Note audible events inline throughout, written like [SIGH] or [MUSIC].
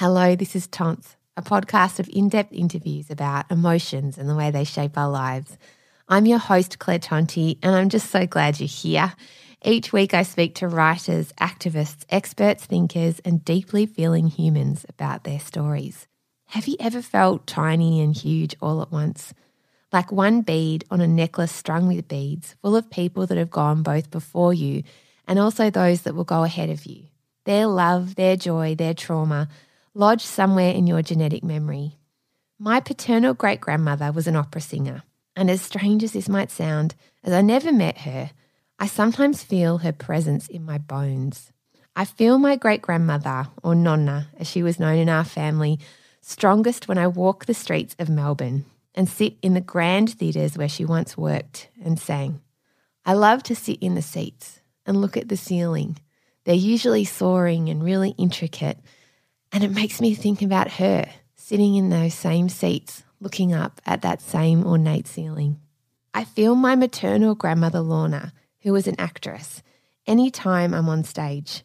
Hello, this is Tonts, a podcast of in depth interviews about emotions and the way they shape our lives. I'm your host, Claire Tonti, and I'm just so glad you're here. Each week, I speak to writers, activists, experts, thinkers, and deeply feeling humans about their stories. Have you ever felt tiny and huge all at once? Like one bead on a necklace strung with beads, full of people that have gone both before you and also those that will go ahead of you. Their love, their joy, their trauma lodged somewhere in your genetic memory. My paternal great grandmother was an opera singer, and as strange as this might sound, as I never met her, I sometimes feel her presence in my bones. I feel my great grandmother, or Nonna as she was known in our family, strongest when I walk the streets of Melbourne and sit in the grand theatres where she once worked and sang. I love to sit in the seats and look at the ceiling. They're usually soaring and really intricate and it makes me think about her sitting in those same seats, looking up at that same ornate ceiling. I feel my maternal grandmother Lorna, who was an actress, any time I'm on stage.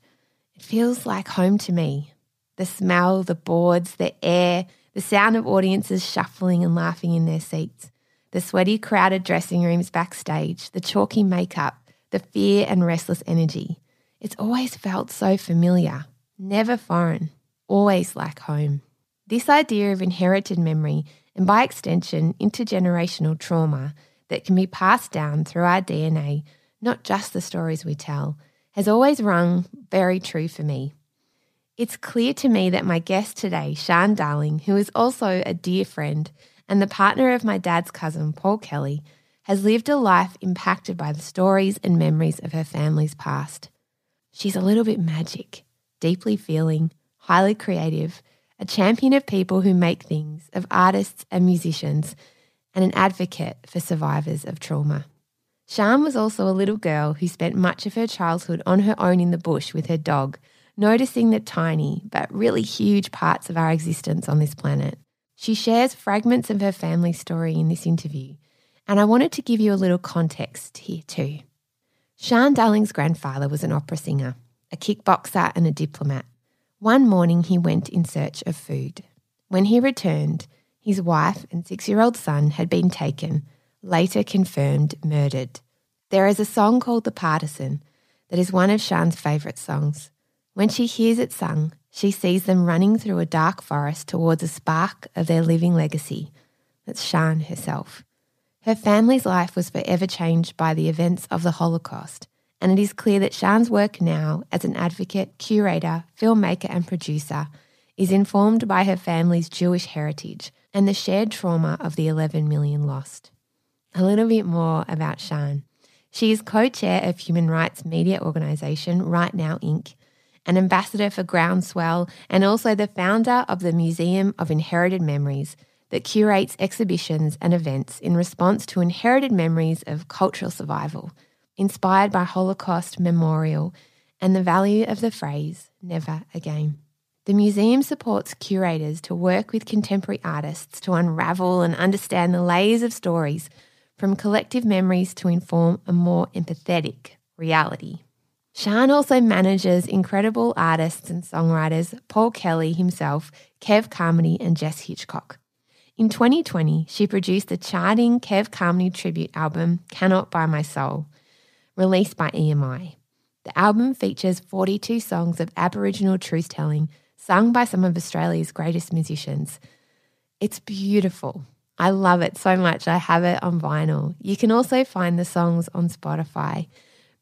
It feels like home to me. The smell, the boards, the air, the sound of audiences shuffling and laughing in their seats, the sweaty, crowded dressing rooms backstage, the chalky makeup, the fear and restless energy. It's always felt so familiar, never foreign always like home. This idea of inherited memory and by extension intergenerational trauma that can be passed down through our DNA, not just the stories we tell, has always rung very true for me. It's clear to me that my guest today, Sian Darling, who is also a dear friend and the partner of my dad's cousin, Paul Kelly, has lived a life impacted by the stories and memories of her family's past. She's a little bit magic, deeply feeling, highly creative, a champion of people who make things, of artists and musicians, and an advocate for survivors of trauma. Sian was also a little girl who spent much of her childhood on her own in the bush with her dog, noticing the tiny but really huge parts of our existence on this planet. She shares fragments of her family story in this interview, and I wanted to give you a little context here too. Sian Darling's grandfather was an opera singer, a kickboxer, and a diplomat. One morning he went in search of food. When he returned, his wife and six year old son had been taken, later confirmed murdered. There is a song called The Partisan that is one of Sian's favourite songs. When she hears it sung, she sees them running through a dark forest towards a spark of their living legacy. That's Sian herself. Her family's life was forever changed by the events of the Holocaust, and it is clear that Sian's work now as an advocate, curator, filmmaker, and producer is informed by her family's Jewish heritage and the shared trauma of the 11 million lost. A little bit more about Sian. She is co chair of human rights media organisation Right Now Inc., an ambassador for Groundswell, and also the founder of the Museum of Inherited Memories that curates exhibitions and events in response to inherited memories of cultural survival inspired by Holocaust memorial and the value of the phrase never again. The museum supports curators to work with contemporary artists to unravel and understand the layers of stories from collective memories to inform a more empathetic reality. Sian also manages incredible artists and songwriters Paul Kelly himself, Kev Carmody, and Jess Hitchcock. In 2020, she produced the charting Kev Carmody tribute album, Cannot Buy My Soul, released by EMI. The album features 42 songs of Aboriginal truth telling sung by some of Australia's greatest musicians. It's beautiful. I love it so much. I have it on vinyl. You can also find the songs on Spotify.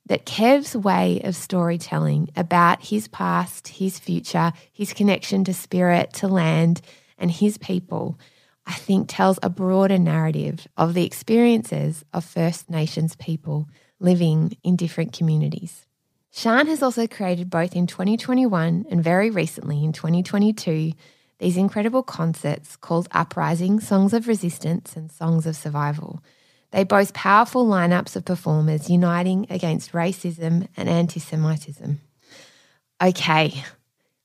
That Kev's way of storytelling about his past, his future, his connection to spirit, to land, and his people, I think tells a broader narrative of the experiences of First Nations people living in different communities. Sian has also created both in 2021 and very recently in 2022 these incredible concerts called Uprising, Songs of Resistance, and Songs of Survival. They boast powerful lineups of performers uniting against racism and anti Semitism. Okay,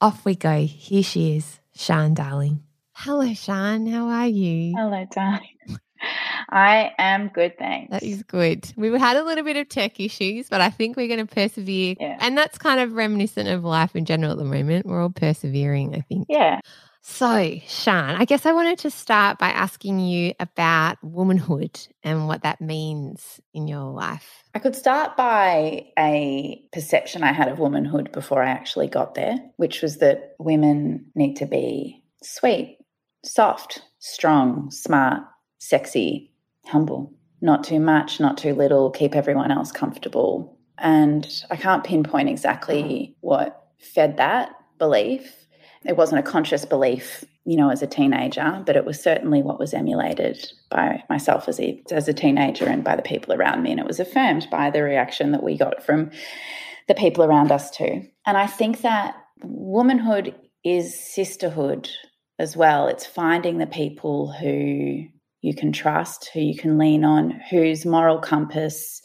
off we go. Here she is, Sian Darling. Hello, Sian. How are you? Hello, darling. [LAUGHS] I am good, thanks. That is good. We've had a little bit of tech issues, but I think we're going to persevere. Yeah. And that's kind of reminiscent of life in general at the moment. We're all persevering, I think. Yeah. So, Sian, I guess I wanted to start by asking you about womanhood and what that means in your life. I could start by a perception I had of womanhood before I actually got there, which was that women need to be sweet, soft, strong, smart, sexy, humble. Not too much, not too little, keep everyone else comfortable. And I can't pinpoint exactly what fed that belief it wasn't a conscious belief, you know, as a teenager, but it was certainly what was emulated by myself as a, as a teenager and by the people around me. And it was affirmed by the reaction that we got from the people around us too. And I think that womanhood is sisterhood as well. It's finding the people who you can trust, who you can lean on, whose moral compass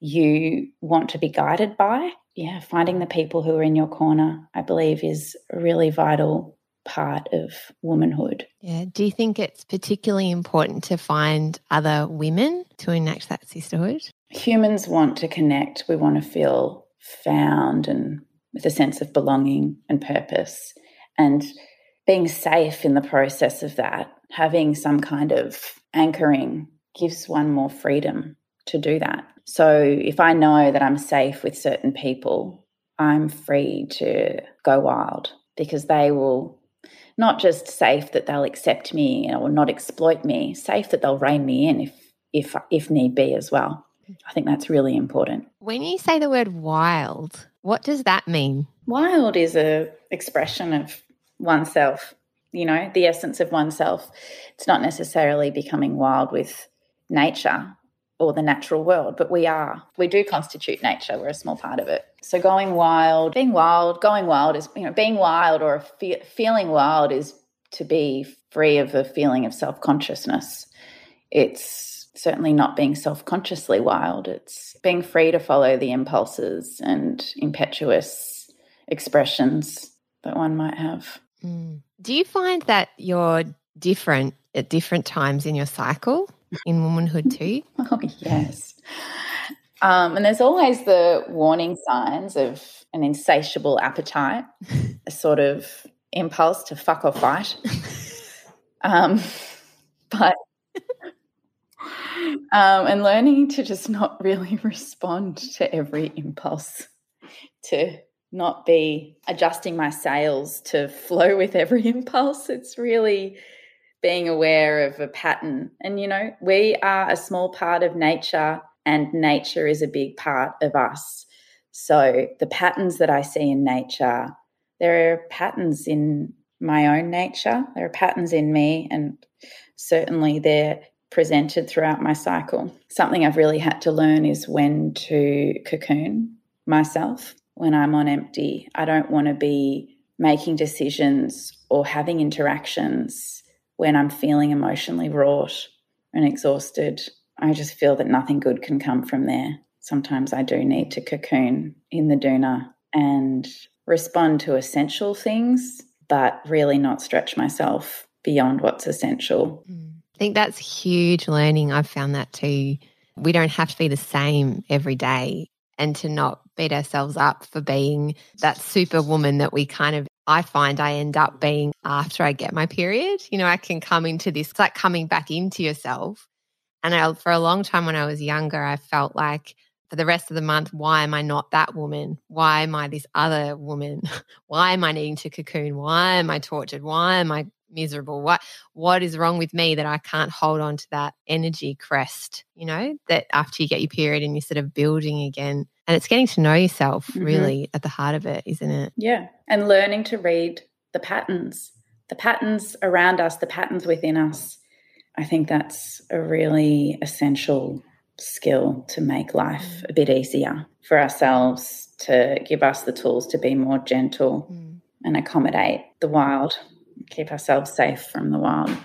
you want to be guided by yeah, finding the people who are in your corner, I believe, is a really vital part of womanhood. Yeah. Do you think it's particularly important to find other women to enact that sisterhood? Humans want to connect. We want to feel found and with a sense of belonging and purpose. And being safe in the process of that, having some kind of anchoring gives one more freedom to do that. So if I know that I'm safe with certain people, I'm free to go wild because they will not just safe that they'll accept me or not exploit me, safe that they'll rein me in if if if need be as well. I think that's really important. When you say the word wild, what does that mean? Wild is a expression of oneself, you know, the essence of oneself. It's not necessarily becoming wild with nature or the natural world, but we are. We do constitute nature. We're a small part of it. So going wild, being wild, going wild is, you know, being wild or fe- feeling wild is to be free of a feeling of self consciousness. It's certainly not being self consciously wild. It's being free to follow the impulses and impetuous expressions that one might have. Mm. Do you find that you're different at different times in your cycle? in womanhood [LAUGHS] too? Oh, yes. Um, and there's always the warning signs of an insatiable appetite, [LAUGHS] a sort of impulse to fuck or fight. [LAUGHS] Um, but um, and learning to just not really respond to every impulse, to not be adjusting my sails to flow [LAUGHS] with every impulse. It's really being aware of a pattern. And, you know, we are a small part of nature, and nature is a big part of us. So, the patterns that I see in nature, there are patterns in my own nature, there are patterns in me, and certainly they're presented throughout my cycle. Something I've really had to learn is when to cocoon myself when I'm on empty. I don't want to be making decisions or having interactions when I'm feeling emotionally wrought and exhausted, I just feel that nothing good can come from there. Sometimes I do need to cocoon in the doona and respond to essential things, but really not stretch myself beyond what's essential. I think that's huge learning. I've found that too. We don't have to be the same every day and to not beat ourselves up for being that superwoman that we kind of I find I end up being after I get my period. You know, I can come into this, it's like coming back into yourself. And I, for a long time when I was younger, I felt like for the rest of the month, why am I not that woman? Why am I this other woman? [LAUGHS] why am I needing to cocoon? Why am I tortured? Why am I miserable? What what is wrong with me that I can't hold on to that energy crest, you know, that after you get your period and you're sort of building again. And it's getting to know yourself mm-hmm. really at the heart of it, isn't it? Yeah. And learning to read the patterns, the patterns around us, the patterns within us. I think that's a really essential skill to make life mm. a bit easier for ourselves, to give us the tools to be more gentle mm. and accommodate the wild, keep ourselves safe from the wild.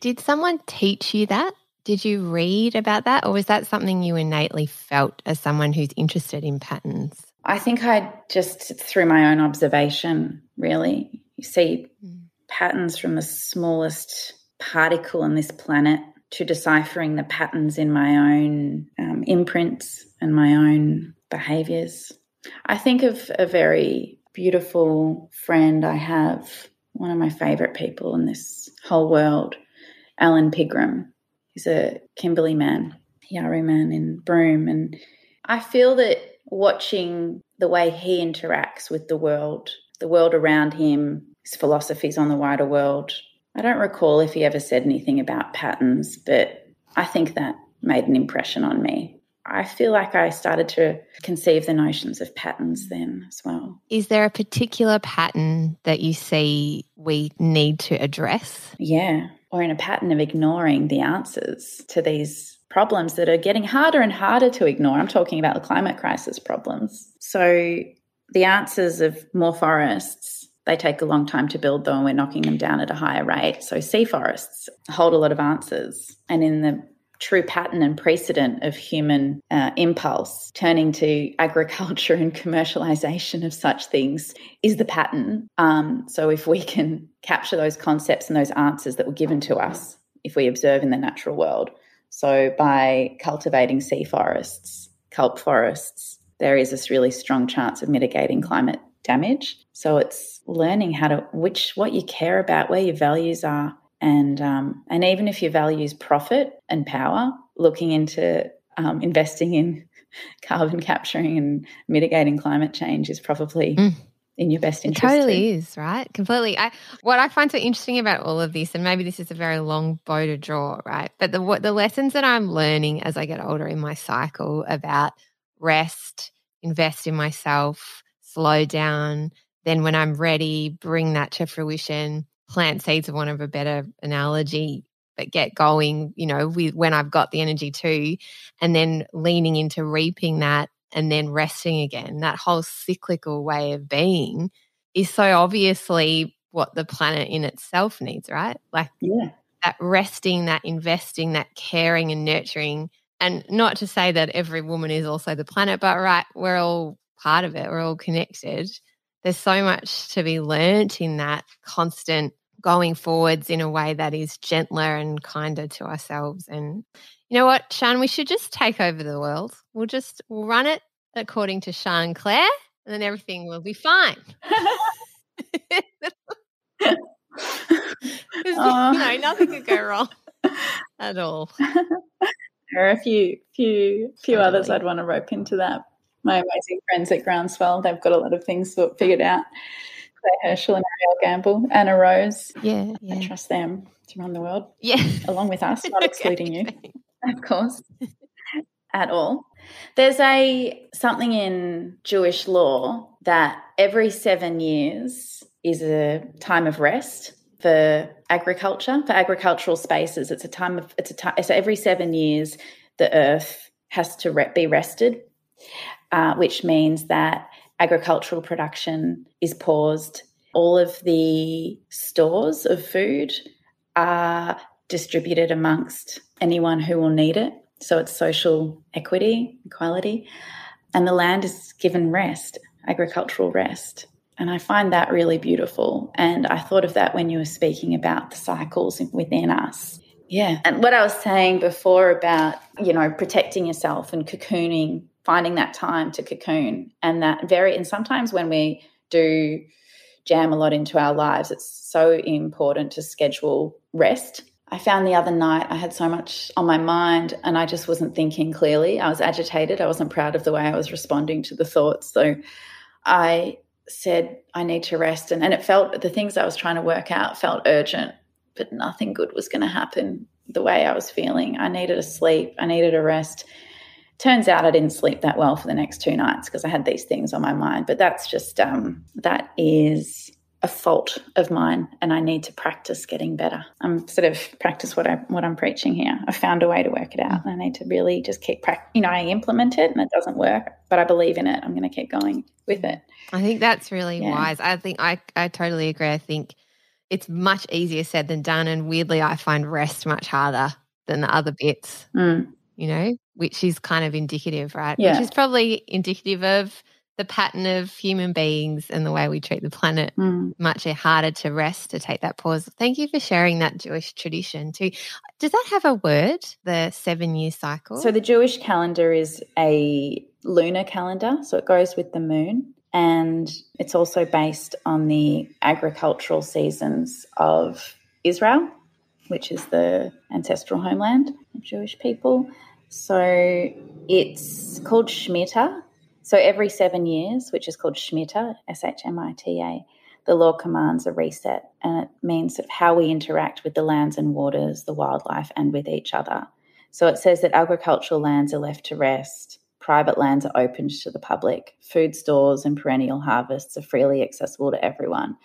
Did someone teach you that? Did you read about that, or was that something you innately felt as someone who's interested in patterns? I think I just, through my own observation, really, you see mm. patterns from the smallest particle on this planet to deciphering the patterns in my own um, imprints and my own behaviors. I think of a very beautiful friend I have, one of my favorite people in this whole world, Alan Pigram. He's a Kimberley man, Yawuru man in Broome. And I feel that watching the way he interacts with the world, the world around him, his philosophies on the wider world, I don't recall if he ever said anything about patterns, but I think that made an impression on me. I feel like I started to conceive the notions of patterns then as well. Is there a particular pattern that you see we need to address? Yeah, or in a pattern of ignoring the answers to these problems that are getting harder and harder to ignore. I'm talking about the climate crisis problems. So, the answers of more forests, they take a long time to build, though, and we're knocking them down at a higher rate. So, sea forests hold a lot of answers. And in the true pattern and precedent of human uh, impulse, turning to [LAUGHS] agriculture and commercialization of such things is the pattern. Um, so, if we can capture those concepts and those answers that were given to us, if we observe in the natural world, so by cultivating sea forests, kelp forests, there is this really strong chance of mitigating climate damage. So, it's learning how to which what you care about, where your values are, and um, and even if your values profit and power, looking into um, investing in [LAUGHS] carbon capturing and mitigating climate change is probably mm. in your best interest. It totally too. is, right? Completely. I, what I find so interesting about all of this, and maybe this is a very long bow to draw, right? But the what the lessons that I'm learning as I get older in my cycle about rest, invest in myself, slow down. Then when I'm ready, bring that to fruition plant seeds, of one of a better analogy, but get going, you know, with when I've got the energy too, and then leaning into reaping that and then resting again. That whole cyclical way of being is so obviously what the planet in itself needs, right? Like yeah. that resting, that investing, that caring and nurturing. And not to say that every woman is also the planet, but right, we're all part of it, we're all connected there's so much to be learnt in that constant going forwards in a way that is gentler and kinder to ourselves. And you know what, Sian, we should just take over the world. We'll just we'll run it according to Sian Claire, and then everything will be fine. [LAUGHS] uh, you know, nothing could go wrong at all. [LAUGHS] There are a few, few, few totally. others I'd want to rope into that my amazing friends at Groundswell. They've got a lot of things figured out. Claire Herschel and Ariel Gamble, Anna Rose. Yeah, yeah. I trust them to run the world. Yeah. [LAUGHS] Along with us, not excluding you, [LAUGHS] of course, at all. There's a something in Jewish law that every seven years is a time of rest for agriculture, for agricultural spaces. It's a time of it's a time. So every seven years, the earth has to re- be rested uh, which means that agricultural production is paused. All of the stores of food are distributed amongst anyone who will need it. So it's social equity, equality. And the land is given rest, agricultural rest. And I find that really beautiful. And I thought of that when you were speaking about the cycles within us. Yeah. And what I was saying before about, you know, protecting yourself and cocooning finding that time to cocoon. And that very and sometimes when we do jam a lot into our lives it's so important to schedule rest. I found the other night i had so much on my mind and i just wasn't thinking clearly. I was agitated. I wasn't proud of the way i was responding to the thoughts. So i said i need to rest. And, and it felt the things i was trying to work out felt urgent but nothing good was going to happen the way i was feeling. I needed a sleep. I needed a rest turns out I didn't sleep that well for the next two nights because I had these things on my mind. But that's just um, that is a fault of mine, and I need to practice getting better. I'm sort of practice what I what I'm preaching here. I found a way to work it out, I need to really just keep practice. You know, I implement it, and it doesn't work, but I believe in it. I'm going to keep going with it. I think that's really yeah. wise. I think I I totally agree. I think it's much easier said than done, and weirdly, I find rest much harder than the other bits. Mm you know, which is kind of indicative, right? Yeah. Which is probably indicative of the pattern of human beings and the way we treat the planet mm. much harder to rest to take that pause thank you for sharing that jewish tradition too does that have a word the seven year cycle so the jewish calendar is a lunar calendar so it goes with the moon and it's also based on the agricultural seasons of israel which is the ancestral homeland of jewish people so it's called Shemitah, so every seven years, which is called Shmita, S H M I T A, the law commands a reset, and it means sort of how we interact with the lands and waters, the wildlife, and with each other. So it says that agricultural lands are left to rest, private lands are opened to the public, food stores and perennial harvests are freely accessible to everyone,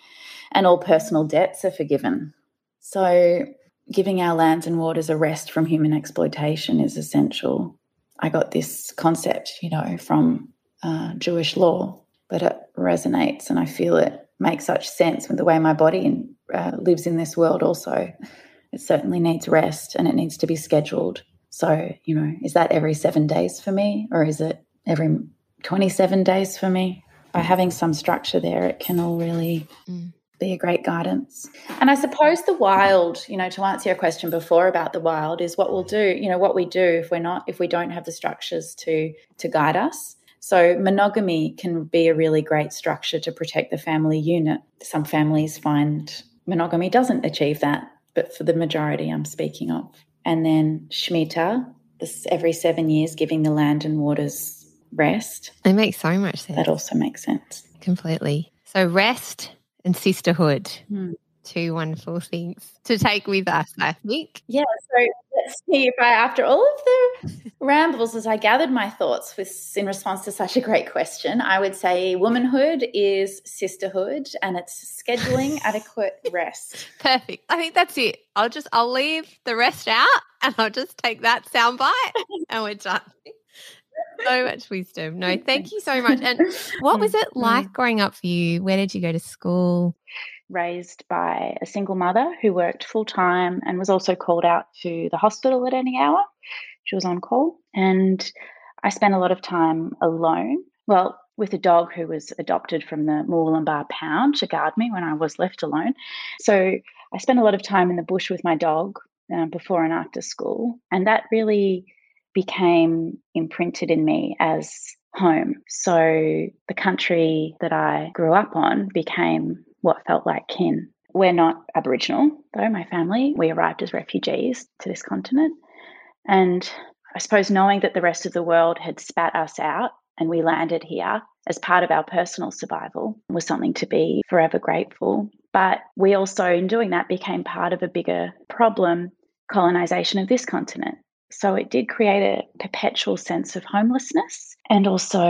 and all personal debts are forgiven. So giving our lands and waters a rest from human exploitation is essential. I got this concept, you know, from uh, Jewish law, but it resonates and I feel it makes such sense with the way my body uh, lives in this world, also. It certainly needs rest and it needs to be scheduled. So, you know, is that every seven days for me or is it every 27 days for me? By having some structure there, it can all really. Mm be a great guidance. And I suppose the wild, you know, to answer your question before about the wild is what we'll do, you know, what we do if we're not if we don't have the structures to to guide us so, monogamy can be a really great structure to protect the family unit. Some families find monogamy doesn't achieve that, but for the majority I'm speaking of. And then Shemitah, this every seven years, giving the land and waters rest. It makes so much sense. That also makes sense. Completely. So, rest and sisterhood. Hmm two wonderful things to take with us, I think. Yeah, so let's see if I, after all of the rambles, as I gathered my thoughts with in response to such a great question, I would say womanhood is sisterhood and it's scheduling adequate [LAUGHS] rest. Perfect. I think that's it. I'll just I'll leave the rest out and I'll just take that soundbite and we're done so much wisdom. No, thank you so much. And what was it [LAUGHS] mm. like growing up for you? Where did you go to school? raised by a single mother who worked full time and was also called out to the hospital at any hour. She was on call. And I spent a lot of time alone. Well, with a dog who was adopted from the Murwillumbah pound to guard me when I was left alone. So I spent a lot of time in the bush with my dog uh, before and after school. And that really became imprinted in me as home. So the country that I grew up on became what felt like kin. We're not Aboriginal, though, my family. We arrived as refugees to this continent. And I suppose knowing that the rest of the world had spat us out and we landed here as part of our personal survival was something to be forever grateful. But we also, in doing that, became part of a bigger problem colonization of this continent. So it did create a perpetual sense of homelessness and also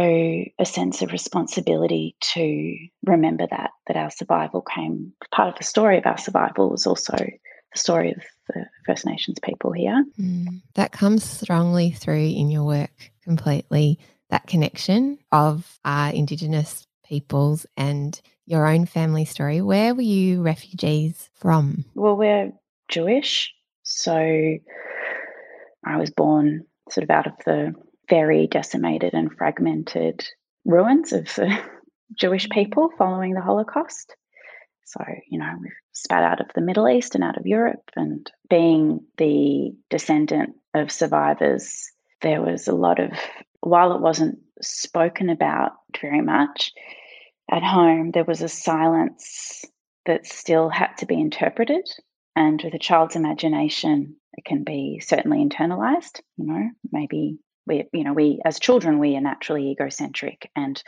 a sense of responsibility to remember that that our survival came part of the story of our survival was also the story of the First Nations people here. Mm, that comes strongly through in your work completely. That connection of our Indigenous peoples and your own family story. Where were you refugees from? Well, we're Jewish, so I was born sort of out of the very decimated and fragmented ruins of the [LAUGHS] Jewish people following the Holocaust. So, you know, we've spat out of the Middle East and out of Europe. And being the descendant of survivors, there was a lot of, while it wasn't spoken about very much at home, there was a silence that still had to be interpreted. And with a child's imagination, it can be certainly internalized you know maybe we you know we as children we are naturally egocentric and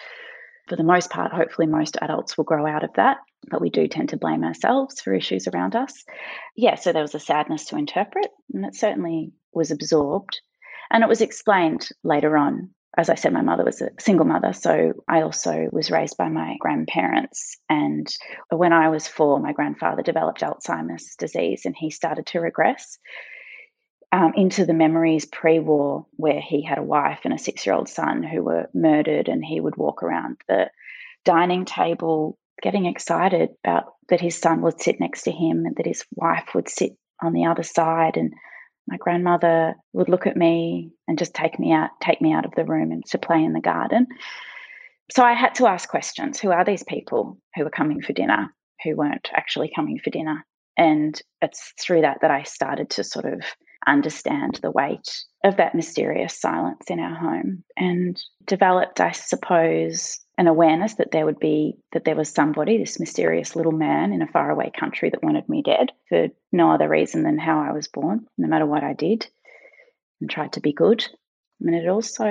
for the most part hopefully most adults will grow out of that but we do tend to blame ourselves for issues around us. Yeah so there was a sadness to interpret and it certainly was absorbed and it was explained later on as I said, my mother was a single mother, so I also was raised by my grandparents. And when I was four, my grandfather developed Alzheimer's disease and he started to regress um, into the memories pre war, where he had a wife and a six year old son who were murdered, and he would walk around the dining table getting excited about that his son would sit next to him and that his wife would sit on the other side. And my grandmother would look at me and just take me out, take me out of the room and to play in the garden. so I had to ask questions. Who are these people who were coming for dinner, who weren't actually coming for dinner? And it's through that that I started to sort of understand the weight of that mysterious silence in our home and developed, I suppose, an awareness that there would be that there was somebody, this mysterious little man in a faraway country that wanted me dead for no other reason than how I was born, no matter what I did, and tried to be good. Mean, it also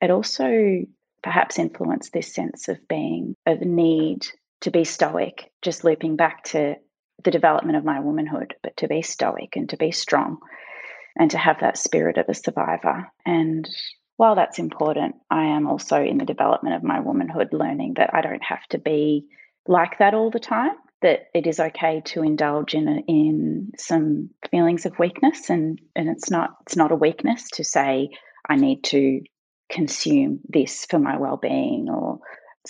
it also perhaps influenced this sense of being of need to be stoic, just looping back to the development of my womanhood, but to be stoic and to be strong and to have that spirit of a survivor. And while that's important, I am also in the development of my womanhood learning that I don't have to be like that all the time. That it is okay to indulge in in some feelings of weakness, and and it's not it's not a weakness to say I need to consume this for my well-being or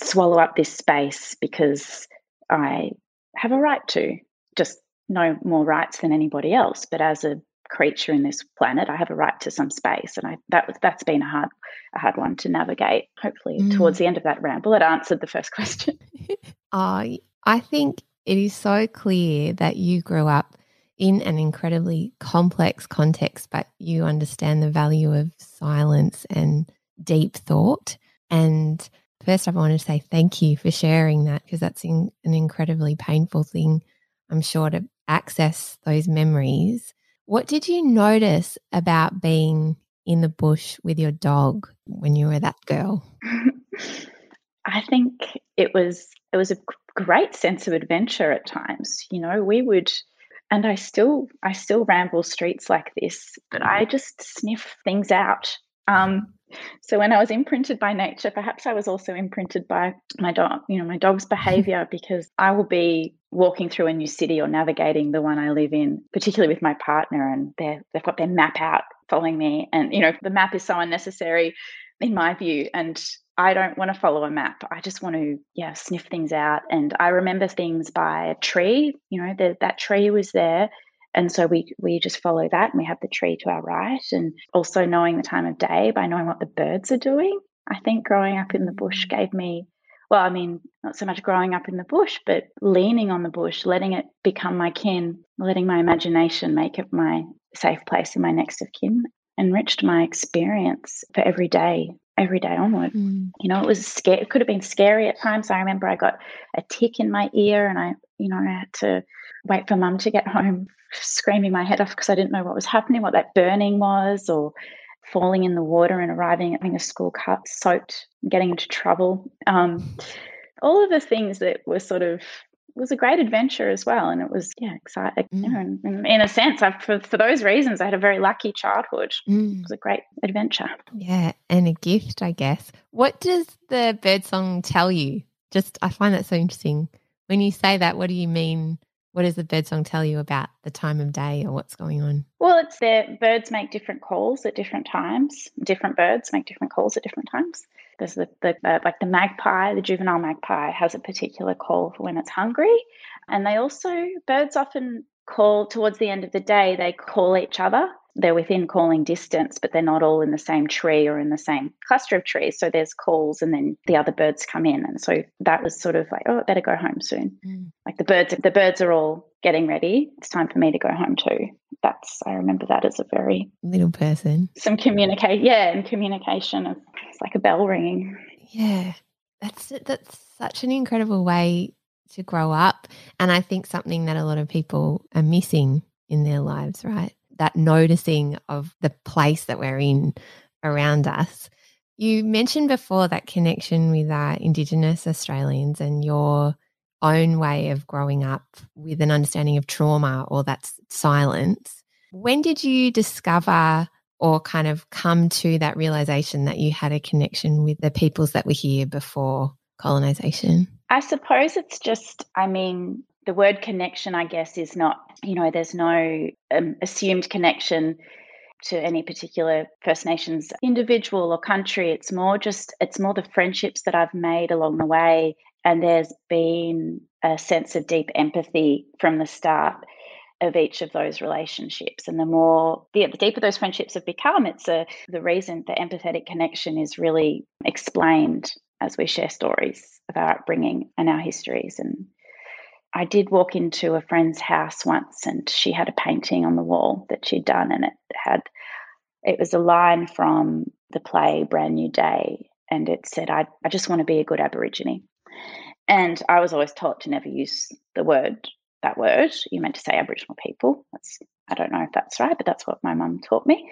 swallow up this space because I have a right to just no more rights than anybody else but as a creature in this planet I have a right to some space and I that was that's been a hard a hard one to navigate hopefully mm. towards the end of that ramble it answered the first [LAUGHS] question [LAUGHS] uh, I think it is so clear that you grew up in an incredibly complex context but you understand the value of silence and deep thought. And first, I want to say thank you for sharing that because that's in, an incredibly painful thing, I'm sure, to access those memories. What did you notice about being in the bush with your dog when you were that girl? [LAUGHS] I think it was it was a great sense of adventure at times. You know, we would and I still I still ramble streets like this, but I just sniff things out. Um, so when I was imprinted by nature, perhaps I was also imprinted by my dog, you know, my dog's [LAUGHS] mm-hmm. behavior because I will be walking through a new city or navigating the one I live in, particularly with my partner, and they're, they've got their map out following me. And, you know, the map is so unnecessary in my view. And I don't want to follow a map. I just want to, yeah, sniff things out. And I remember things by a tree, you know, the, that tree was there and so we we just follow that and we have the tree to our right and also knowing the time of day by knowing what the birds are doing i think growing up in the bush mm. gave me well i mean not so much growing up in the bush but leaning on the bush letting it become my kin letting my imagination make it my safe place and my next of kin enriched my experience for every day every day onward mm. you know it was scary it could have been scary at times i remember i got a tick in my ear and i you know i had to wait for mum to get home screaming my head off because I didn't know what was happening, what that burning was, or falling in the water and arriving at having a school cut soaked, getting into trouble. Um, all of the things that were sort of was a great adventure as well, and it was yeah exciting. Mm. You know, in, in, a sense, I, for for those reasons, I had a very lucky childhood. Mm. It was a great adventure. Yeah, and a gift, I guess. What does the birdsong tell you? Just I find that so interesting. When you say that, what do you mean? What does the birdsong tell you about the time of day or what's going on? Well, it's that birds make different calls at different times. Different birds make different calls at different times. There's the, the uh, like the magpie, the juvenile magpie has a particular call for when it's hungry, and they also birds often call towards the end of the day. They call each other they're within calling distance, but they're not all in the same tree or in the same cluster of trees. So there's calls and then the other birds come in. And so that was sort of like, oh, I better go home soon. Mm. Like the birds, the birds are all getting ready. It's time for me to go home too. That's I remember that as a very little person. Some communicate, yeah, and communication. Of, it's like a bell ringing. Yeah, that's that's such an incredible way to grow up, and I think something that a lot of people are missing in their lives, right? that noticing of the place that we're in around us. You mentioned before that connection with uh, Indigenous Australians and your own way of growing up with an understanding of trauma or that silence. When did you discover or kind of come to that realization that you had a connection with the peoples that were here before colonization? I suppose it's just, I mean, the word connection, I guess, is not, you know, there's no um, assumed connection to any particular First Nations individual or country. It's more just, it's more the friendships that I've made along the way. And there's been a sense of deep empathy from the start of each of those relationships. And the more, the, the deeper those friendships have become, it's a, the reason the empathetic connection is really explained as we share stories of our upbringing and our histories. And I did walk into a friend's house once and she had a painting on the wall that she'd done and it had it was a line from the play Bran Nue Dae and it said I I just want to be a good aborigine. And I was always taught to never use the word that word. You meant to say Aboriginal people. That's I don't know if that's right, but that's what my mum taught me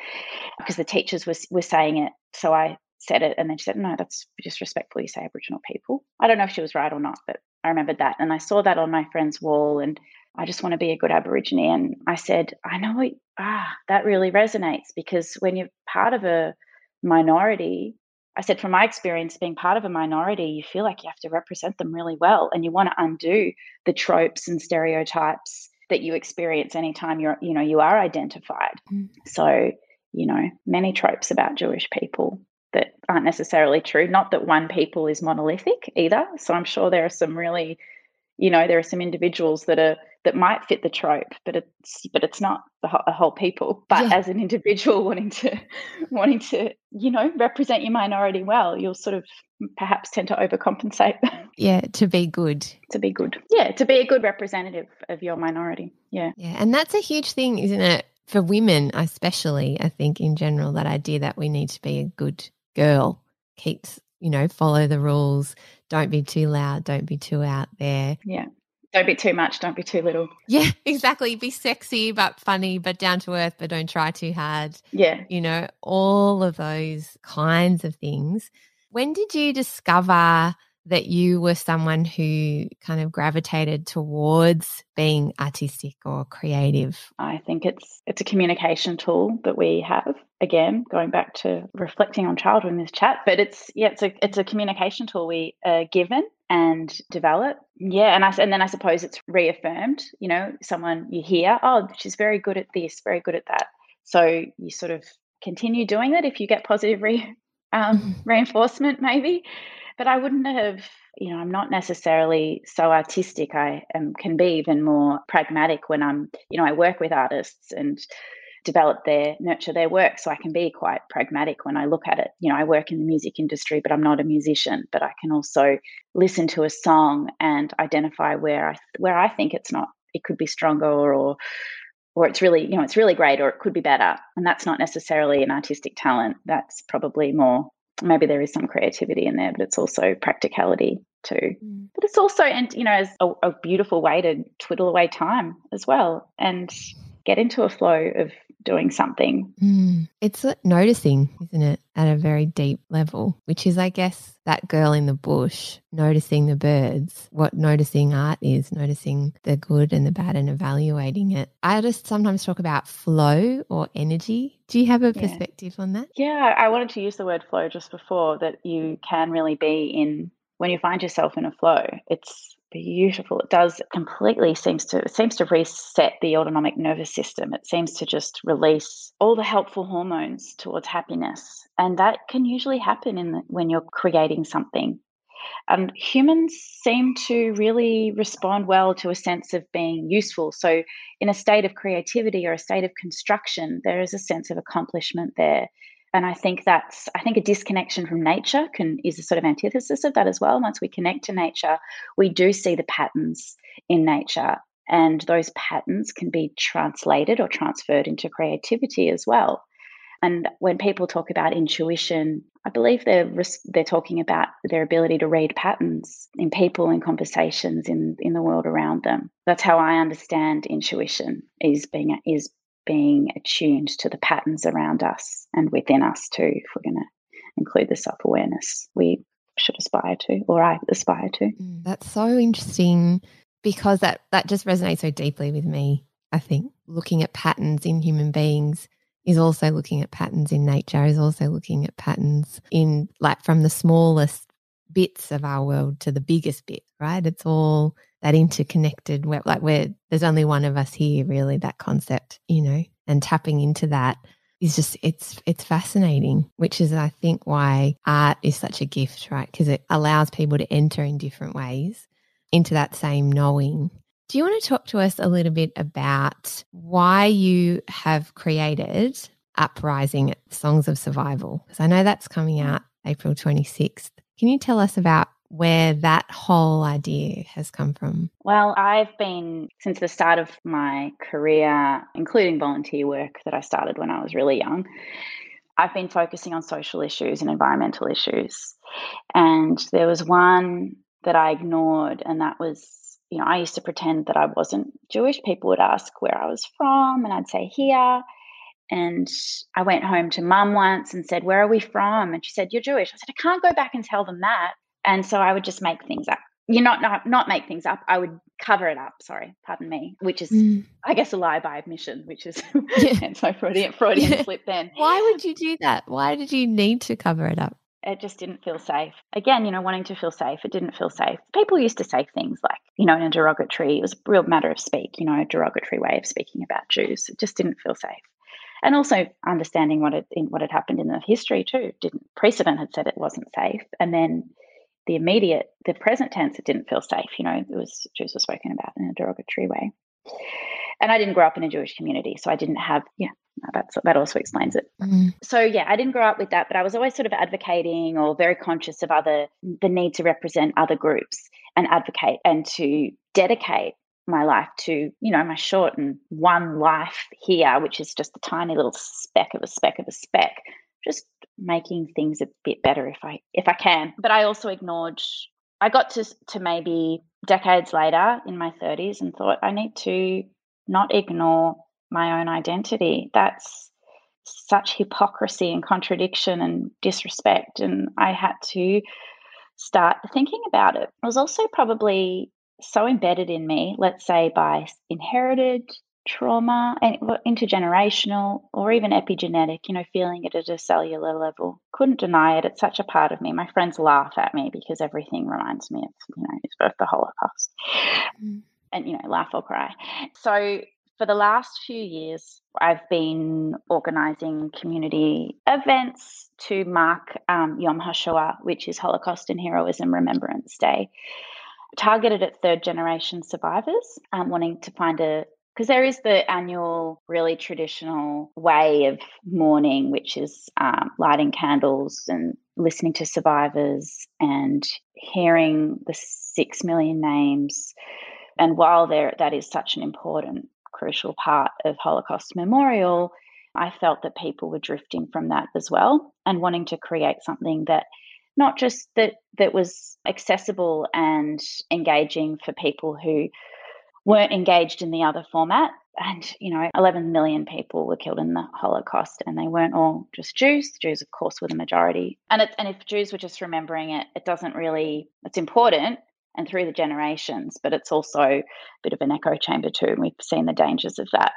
because the teachers was were saying it. So I said it, and then she said, "No, that's disrespectful. You say Aboriginal people." I don't know if she was right or not, but I remembered that, and I saw that on my friend's wall, and I just want to be a good Aborigine. And I said, "I know, ah, that really resonates because when you're part of a minority." I said, from my experience, being part of a minority, you feel like you have to represent them really well, and you want to undo the tropes and stereotypes that you experience anytime you're, you know, you are identified. Mm. So, you know, many tropes about Jewish people that aren't necessarily true. Not that one people is monolithic either. So I'm sure there are some really, you know, there are some individuals that are that might fit the trope, but it's but it's not the whole, whole people. But yeah. as an individual [LAUGHS] wanting to wanting to, you know, represent your minority well, you'll sort of perhaps tend to overcompensate. [LAUGHS] Yeah, to be good. to be good. Yeah, to be a good representative of your minority. Yeah. Yeah, and that's a huge thing, isn't it? For women, especially, I think in general, that idea that we need to be a good girl keeps, you know, follow the rules. Don't be too loud. Don't be too out there. Yeah. Don't be too much. Don't be too little. Yeah, [LAUGHS] exactly. Be sexy, but funny, but down to earth, but don't try too hard. Yeah. You know, all of those kinds of things. When did you discover that you were someone who kind of gravitated towards being artistic or creative? I think it's it's a communication tool that we have. Again, going back to reflecting on childhood in this chat, but it's yeah, it's a it's a communication tool we are given and develop. Yeah, and I and then I suppose it's reaffirmed. You know, someone you hear, oh, she's very good at this, very good at that. So you sort of continue doing it if you get positive re, um, reinforcement, maybe but I wouldn't have, you know, I'm not necessarily so artistic. I am, can be even more pragmatic when I'm, you know, I work with artists and develop their nurture their work so i can be quite pragmatic when i look at it you know i work in the music industry but i'm not a musician but i can also listen to a song and identify where i where i think it's not it could be stronger or or it's really you know it's really great or it could be better and that's not necessarily an artistic talent that's probably more maybe there is some creativity in there, but it's also practicality too. Mm. But it's also, and you know, as a, a, beautiful way to twiddle away time as well and get into a flow of doing something. Mm. It's noticing, isn't it, at a very deep level, which is, I guess, that girl in the bush noticing the birds. What noticing art is, noticing the good and the bad and evaluating it. I just sometimes talk about flow or energy. Do you have a perspective on that? Yeah, I wanted to use the word flow just before that you can really be in when you find yourself in a flow. It's beautiful. It does completely seems to seems to reset the autonomic nervous system. It seems to just release all the helpful hormones towards happiness, and that can usually happen in the, when you're creating something. And humans seem to really respond well to a sense of being useful. So, in a state of creativity or a state of construction, there is a sense of accomplishment there and I think that's I think a disconnection from nature can is a sort of antithesis of that as well. Once we connect to nature, we do see the patterns in nature, and those patterns can be translated or transferred into creativity as well. And when people talk about intuition, I believe they're they're talking about their ability to read patterns in people in conversations in in the world around them. That's how I understand intuition is being is being attuned to the patterns around us and within us too, if we're going to include the self awareness we should aspire to, or I aspire to. Mm, that's so interesting because that, that just resonates so deeply with me. I think looking at patterns in human beings is also looking at patterns in nature, is also looking at patterns in like from the smallest bits of our world to the biggest bit, right? It's all that interconnected web like where there's only one of us here really that concept you know and tapping into that is just it's it's fascinating which is i think why art is such a gift right? Because it allows people to enter in different ways into that same knowing. Do you want to talk to us a little bit about why you have created uprising songs of survival? Because i know that's coming mm. out april 26th Can you tell us about where that whole idea has come from? Well, I've been since the start of my career, including volunteer work that I started when I was really young. I've been focusing on social issues and environmental issues. And there was one that I ignored, and that was, you know, I used to pretend that I wasn't Jewish. People would ask where I was from, and I'd say here. And I went home to mum once and said, Where are we from? And she said, You're Jewish. I said, I can't go back and tell them that. And so I would just make things up. You not not not make things up. I would cover it up. Sorry, pardon me. Which is, mm. I guess, a lie by admission. Which is, [LAUGHS] yeah. [LAUGHS] and so Freudian Freudian yeah. slip. Then why would you do that? Why did you need to cover it up? It just didn't feel safe. Again, you know, wanting to feel safe, it didn't feel safe. People used to say things like, you know, in a derogatory, it was a real matter of speak, you know, a derogatory way of speaking about Jews. It just didn't feel safe and also understanding what it what had happened in the history too. Didn't precedent had said it wasn't safe, and then the immediate, the present tense, it didn't feel safe. You know, it was Jews were spoken about in a derogatory way. And I didn't grow up in a Jewish community, so I didn't have yeah. That's that also explains it. Mm. So yeah, I didn't grow up with that, but I was always sort of advocating or very conscious of other the need to represent other groups and advocate and to dedicate my life to, you know, my short and one life here, which is just a tiny little speck of a speck of a speck, just making things a bit better if I if I can. But I also ignored I got to to maybe decades later in my 30s and thought I need to not ignore my own identity. That's such hypocrisy and contradiction and disrespect and I had to start thinking about it. It was also probably so embedded in me, let's say by inherited trauma and intergenerational or even epigenetic, you know, feeling it at a cellular level. Couldn't deny it. It's such a part of me. My friends laugh at me because everything reminds me of, you know, of the Holocaust. Mm. And, you know, laugh or cry. So for the last few years, I've been organizing community events to mark um, Yom HaShoah, which is Holocaust and Heroism Remembrance Day targeted at third generation survivors, um, wanting to find a because there is the annual, really traditional way of mourning, which is um, lighting candles and listening to survivors and hearing the six million names. And while there, that is such an important, crucial part of Holocaust Memorial, I felt that people were drifting from that as well and wanting to create something that not just that that was accessible and engaging for people who weren't engaged in the other format. And you know 11 million people were killed in the holocaust and they weren't all just jews. Jews of course were the majority. And it, and if jews were just remembering it it doesn't really it's important and through the generations but it's also a bit of an echo chamber too and we've seen the dangers of that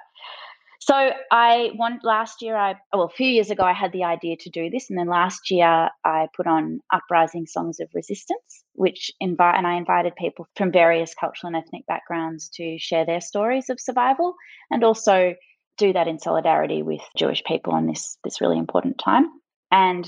so I want last year I well a few years ago I had the idea to do this and then last year I put on uprising songs of resistance which invite and I invited people from various cultural and ethnic backgrounds to share their stories of survival and also do that in solidarity with Jewish people on this this really important time. And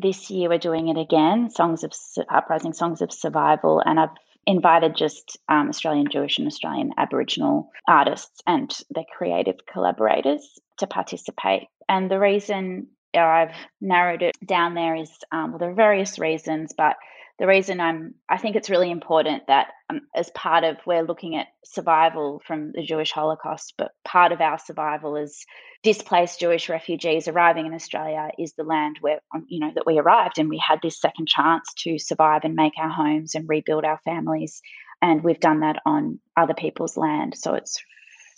this year we're doing it again songs of uprising songs of survival and I've invited just um, Australian Jewish and Australian Aboriginal artists and their creative collaborators to participate. And the reason I've narrowed it down there is um, well, there are various reasons, but the reason I'm, I think it's really important that um, as part of, we're looking at survival from the Jewish Holocaust, but part of our survival as displaced Jewish refugees arriving in Australia is the land where, um, you know, that we arrived and we had this second chance to survive and make our homes and rebuild our families. And we've done that on other people's land. So it's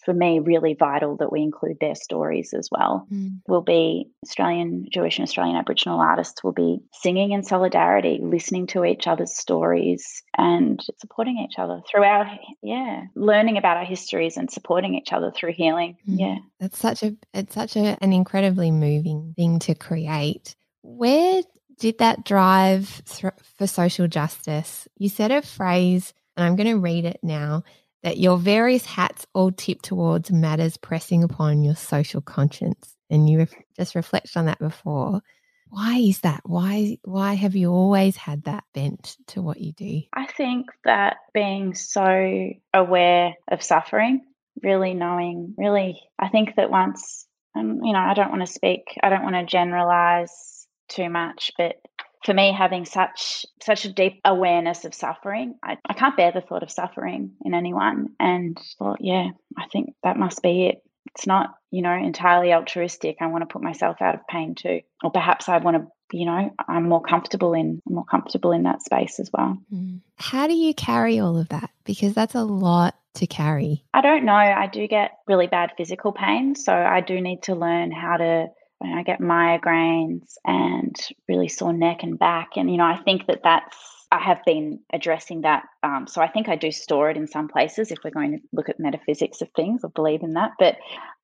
for me really vital that we include their stories as well. Mm. Will be Australian Jewish and Australian Aboriginal artists will be singing in solidarity, listening to each other's stories and supporting each other through our yeah, learning about our histories and supporting each other through healing. Mm. Yeah. It's such a it's such a, an incredibly moving thing to create. Where did that drive th- for social justice? You said a phrase and I'm going to read it now that your various hats all tip towards matters pressing upon your social conscience. And you ref- just reflected on that before. Why is that? Why why have you always had that bent to what you do? I think that being so aware of suffering, really knowing, really, I think that once, um, you know, I don't want to speak, I don't want to generalize too much, but for me, having such such a deep awareness of suffering, I, I can't bear the thought of suffering in anyone. And well, yeah, I think that must be it. It's not, you know, entirely altruistic. I want to put myself out of pain too. Or perhaps I want to you know i'm more comfortable in more comfortable in that space as well mm. how do you carry all of that because that's a lot to carry i don't know i do get really bad physical pain so i do need to learn how to I get migraines and really sore neck and back. And, you know, I think that that's, I have been addressing that. Um, so I think I do store it in some places if we're going to look at metaphysics of things or believe in that. But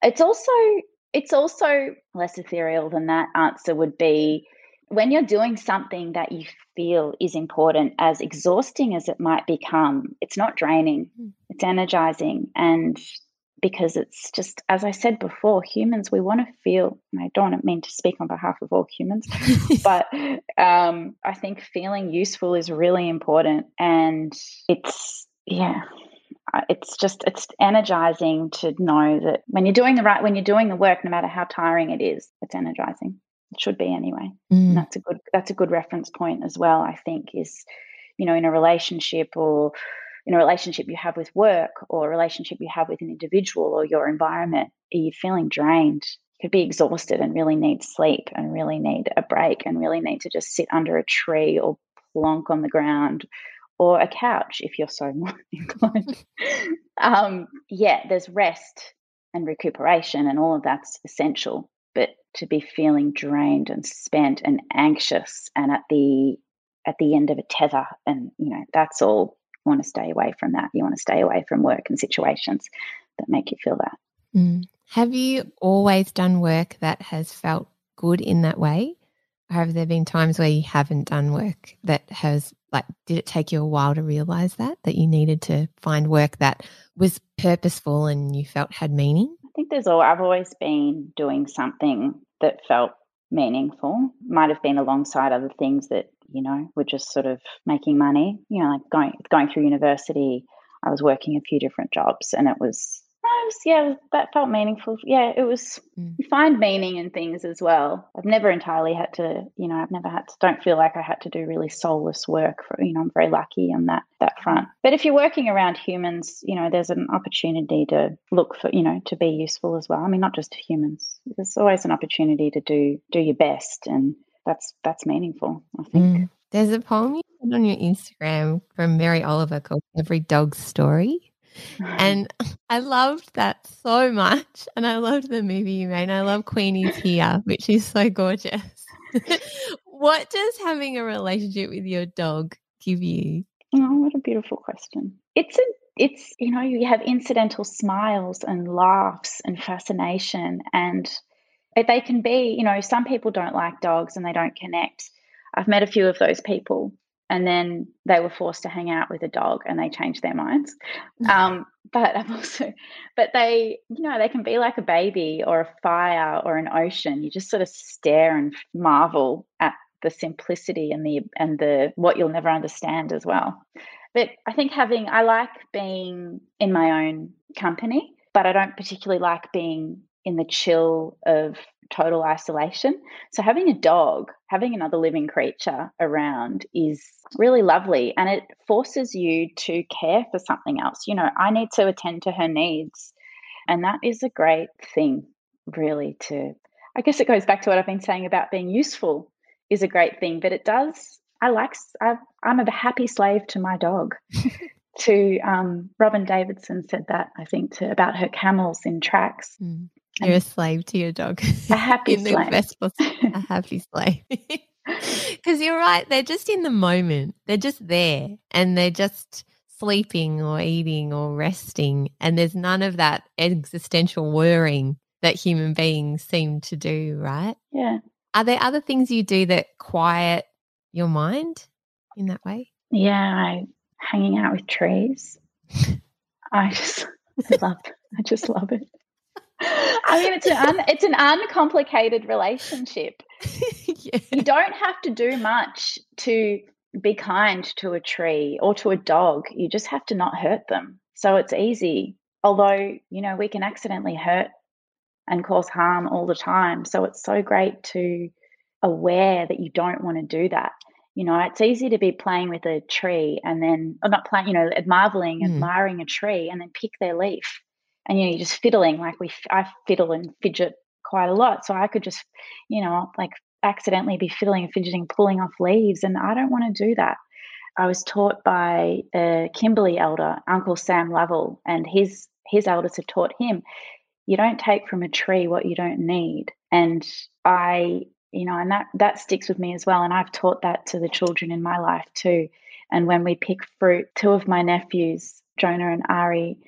it's also, it's also less ethereal than that answer would be when you're doing something that you feel is important, as exhausting as it might become, it's not draining, hmm. it's energizing. And because it's just, as I said before, humans, we want to feel, and I don't mean to speak on behalf of all humans, [LAUGHS] but um, I think feeling useful is really important. And it's, yeah, it's just it's energizing to know that when you're doing the right when you're doing the work no matter how tiring it is it's energizing it should be anyway mm. that's a good that's a good reference point as well i think is you know in a relationship or in a relationship you have with work or a relationship you have with an individual or your environment, are you feeling drained? You could be exhausted and really need sleep and really need a break and really need to just sit under a tree or plonk on the ground or a couch if you're so [LAUGHS] inclined. um, yeah, there's rest and recuperation and all of that's essential. But to be feeling drained and spent and anxious and at the at the end of a tether and you know that's all want to stay away from that. You want to stay away from work and situations that make you feel that. Mm. Have you always done work that has felt good in that way? Or have there been times where you haven't done work that has, like, did it take you a while to realize that, that you needed to find work that was purposeful and you felt had meaning? I think there's all, I've always been doing something that felt meaningful. Might have been alongside other things that you know, we're just sort of making money. You know, like going going through university, I was working a few different jobs, and it was, it was yeah, that felt meaningful. Yeah, it was. Mm. You find meaning in things as well. I've never entirely had to, you know, I've never had to. Don't feel like I had to do really soulless work. For you know, I'm very lucky on that that front. But if you're working around humans, you know, there's an opportunity to look for, you know, to be useful as well. I mean, not just to humans. There's always an opportunity to do do your best and that's that's meaningful. I think. Mm. There's a poem you put on your Instagram from Mary Oliver called "Every Dog's Story," [LAUGHS] and [LAUGHS] I loved that so much. And I loved the movie you made. And I love Queenie's here, which is so gorgeous. [LAUGHS] what does having a relationship with your dog give you? Oh, what a beautiful question. It's a it's you know you have incidental smiles and laughs and fascination and they can be, you know, some people don't like dogs and they don't connect. I've met a few of those people and then they were forced to hang out with a dog and they changed their minds. Um, but I've also, but they, you know, they can be like a baby or a fire or an ocean. You just sort of stare and marvel at the simplicity and the and the what you'll never understand as well. But I think having I like being in my own company, but I don't particularly like being in the chill of total isolation. So having a dog, having another living creature around is really lovely and it forces you to care for something else. You know, I need to attend to her needs. And that is a great thing, really, to I guess it goes back to what I've been saying about being useful is a great thing, but it does. I like. I, I'm a happy slave to my dog. [LAUGHS] to um, Robyn Davidson said that I think to about her camels in tracks. Mm. You're a slave to your dog. A happy [LAUGHS] in slave. best [LAUGHS] possible, a happy slave. [LAUGHS] Because you're right, they're just in the moment. They're just there and they're just sleeping or eating or resting. And there's none of that existential worrying that human beings seem to do, right? Yeah. Are there other things you do that quiet your mind in that way? Yeah, I hanging out with trees. I just love I just love it. I mean, it's an un, [LAUGHS] it's an uncomplicated relationship. [LAUGHS] yeah. You don't have to do much to be kind to a tree or to a dog. You just have to not hurt them. So it's easy. Although, you know, we can accidentally hurt and cause harm all the time. So it's so great to aware that you don't want to do that. You know, it's easy to be playing with a tree and then, or not playing, you know, marveling, Mm. admiring a tree and then pick their leaf. And, you know, you're just fiddling. Like we, I fiddle and fidget quite a lot. So I could just, you know, like accidentally be fiddling and fidgeting, pulling off leaves. And I don't want to do that. I was taught by a Kimberley elder, Uncle Sam Lovell, and his his elders had taught him, you don't take from a tree what you don't need. And I, you know, and that that sticks with me as well. And I've taught that to the children in my life too. And when we pick fruit, two of my nephews, Jonah and Ari,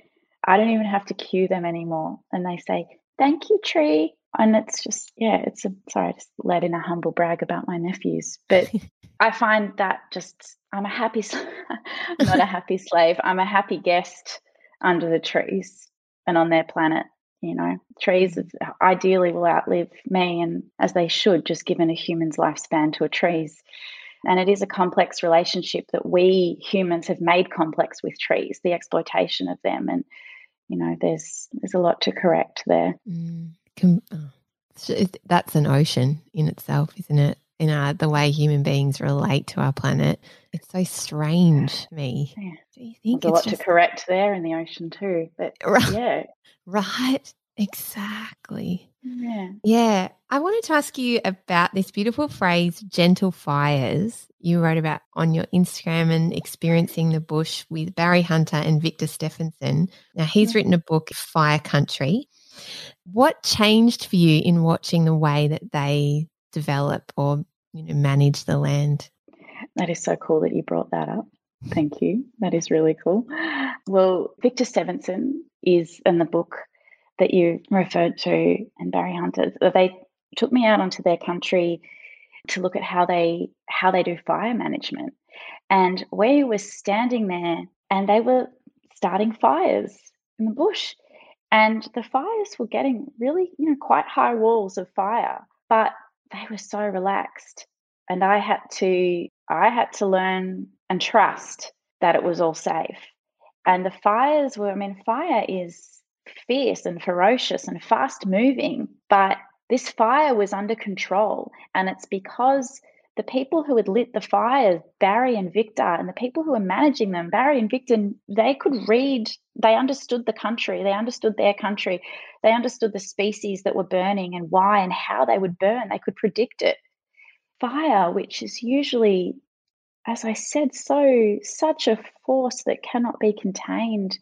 I don't even have to cue them anymore. And they say, Thank you, tree. And it's just, yeah, it's a sorry, I just let in a humble brag about my nephews. But [LAUGHS] I find that just I'm a happy [LAUGHS] I'm not a happy slave. I'm a happy guest under the trees and on their planet. You know, trees ideally will outlive me, and as they should, just given a human's lifespan to a tree's. And it is a complex relationship that we humans have made complex with trees, the exploitation of them, and you know, there's there's a lot to correct there. Mm. Oh. That's an ocean in itself, isn't it? In our, the way human beings relate to our planet, it's so strange to me. Yeah. Do you think There's a lot just to correct there in the ocean too. But right? yeah, [LAUGHS] Right, exactly. Yeah. Yeah, I wanted to ask you about this beautiful phrase, gentle fires, you wrote about on your Instagram and experiencing the bush with Barry Hunter and Victor Steffensen. Now, he's written a book, Fire Country. What changed for you in watching the way that they develop or you know manage the land? That is so cool that you brought that up. Thank you. That is really cool. Well, Victor Steffensen is in the book that you referred to, and Barry Hunter. They took me out onto their country to look at how they how they do fire management, and we were standing there, and they were starting fires in the bush, and the fires were getting really, you know, quite high walls of fire, but they were so relaxed and I had to I had to learn and trust that it was all safe. And the fires were I mean fire is fierce and ferocious and fast moving, but this fire was under control and it's because the people who had lit the fires, Barry and Victor, and the people who were managing them, Barry and Victor, they could read, they understood the country, they understood their country, they understood the species that were burning and why and how they would burn. They could predict it fire, which is usually, as I said, so such a force that cannot be contained,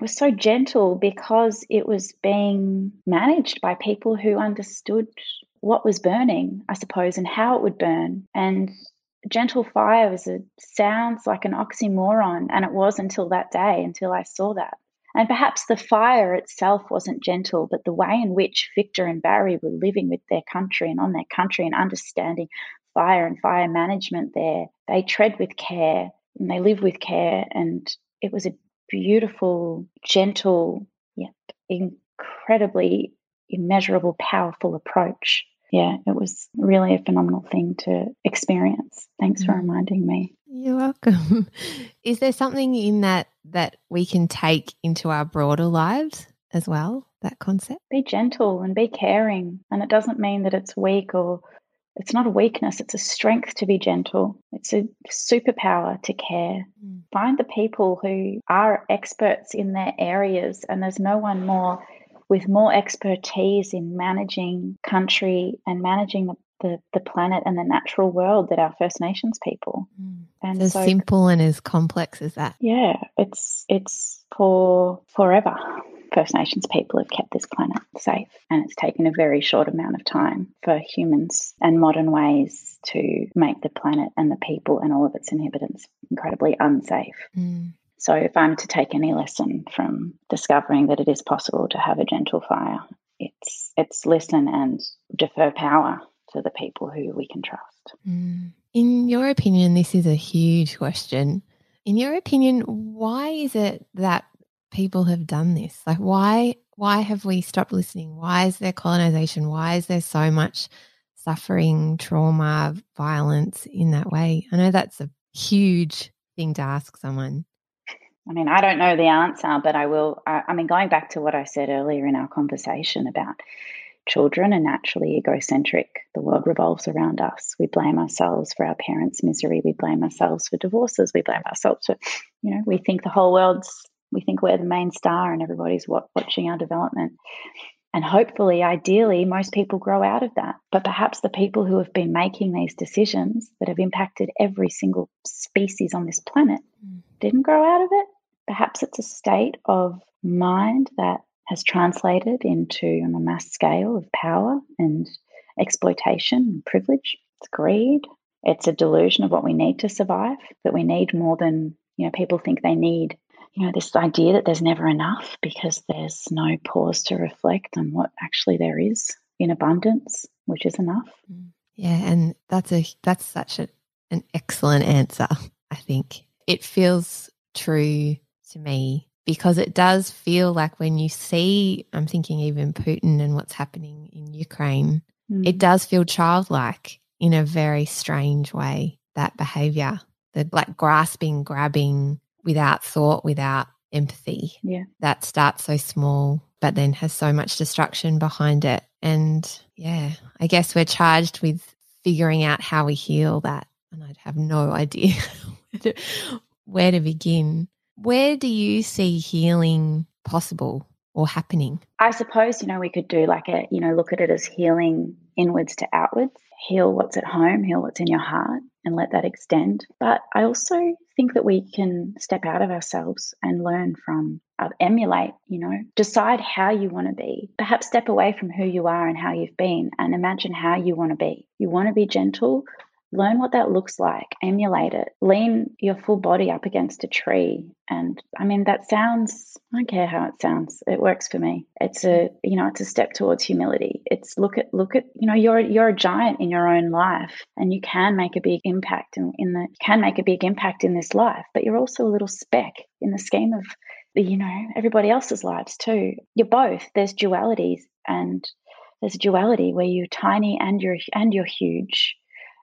was so gentle because it was being managed by people who understood what was burning, I suppose, and how it would burn. And gentle fire was a sounds like an oxymoron, and it was until that day, until I saw that. And perhaps the fire itself wasn't gentle, but the way in which Victor and Barry were living with their country and on their country and understanding fire and fire management there, they tread with care and they live with care. And it was a beautiful, gentle, yet incredibly immeasurable, powerful approach. Yeah, it was really a phenomenal thing to experience. Thanks for Mm. reminding me. You're welcome. [LAUGHS] Is there something in that that we can take into our broader lives as well? That concept? be gentle and be caring. And it doesn't mean that it's weak or it's not a weakness, it's a strength to be gentle. It's a superpower to care. Mm. Find the people who are experts in their areas, and there's no one more with more expertise in managing country and managing the, the, the planet and the natural world that our First Nations people. And It's as simple and as complex as that. yeah, it's it's for forever. First Nations people have kept this planet safe, and it's taken a very short amount of time for humans and modern ways to make the planet and the people and all of its inhabitants incredibly unsafe. Mm. So, if I'm to take any lesson from discovering that it is possible to have a gentle fire, it's it's listen and defer power to the people who we can trust. Mm. In your opinion, this is a huge question. In your opinion, why is it that people have done this? Like why why have we stopped listening? Why is there colonization? Why is there so much suffering, trauma, violence in that way? I know that's a huge thing to ask someone. I mean, I don't know the answer, but I will. I, I mean, going back to what I said earlier in our conversation about children are naturally egocentric. The world revolves around us. We blame ourselves for our parents' misery. We blame ourselves for divorces. We blame ourselves for, you know, we think the whole world's, we think we're the main star and everybody's watching our development. And hopefully, ideally, most people grow out of that. But perhaps the people who have been making these decisions that have impacted every single species on this planet mm. didn't grow out of it. Perhaps it's a state of mind that has translated into on a mass scale of power and exploitation and privilege. It's greed. It's a delusion of what we need to survive, that we need more than, you know, people think they need you know, this idea that there's never enough because there's no pause to reflect on what actually there is in abundance, which is enough. Mm. Yeah, and that's a that's such a, an excellent answer. I think it feels true to me because it does feel like when you see, I'm thinking even Putin and what's happening in Ukraine, mm. it does feel childlike in a very strange way. That behavior, the like grasping, grabbing, without thought, without empathy. Yeah. That starts so small, but then has so much destruction behind it. And yeah, I guess we're charged with figuring out how we heal that. And I'd have no [LAUGHS] idea where, to, where to begin. Where do you see healing possible or happening? I suppose, you know, we could do like a, you know, look at it as healing inwards to outwards heal what's at home, heal what's in your heart, and let that extend. But I also think that we can step out of ourselves and learn from, uh, emulate, you know, decide how you want to be. Perhaps step away from who you are and how you've been and imagine how you want to be. You want to be gentle, learn what that looks like, emulate it, lean your full body up against a tree. And I mean, that sounds, I don't care how it sounds. It works for me. It's a, you know, it's a step towards humility. It's look at, look at, you know, you're, you're a giant in your own life and you can make a big impact in, in the, can make a big impact in this life, but you're also a little speck in the scheme of you know, everybody else's lives too. You're both. There's dualities and there's a duality where you're tiny and you're, and you're huge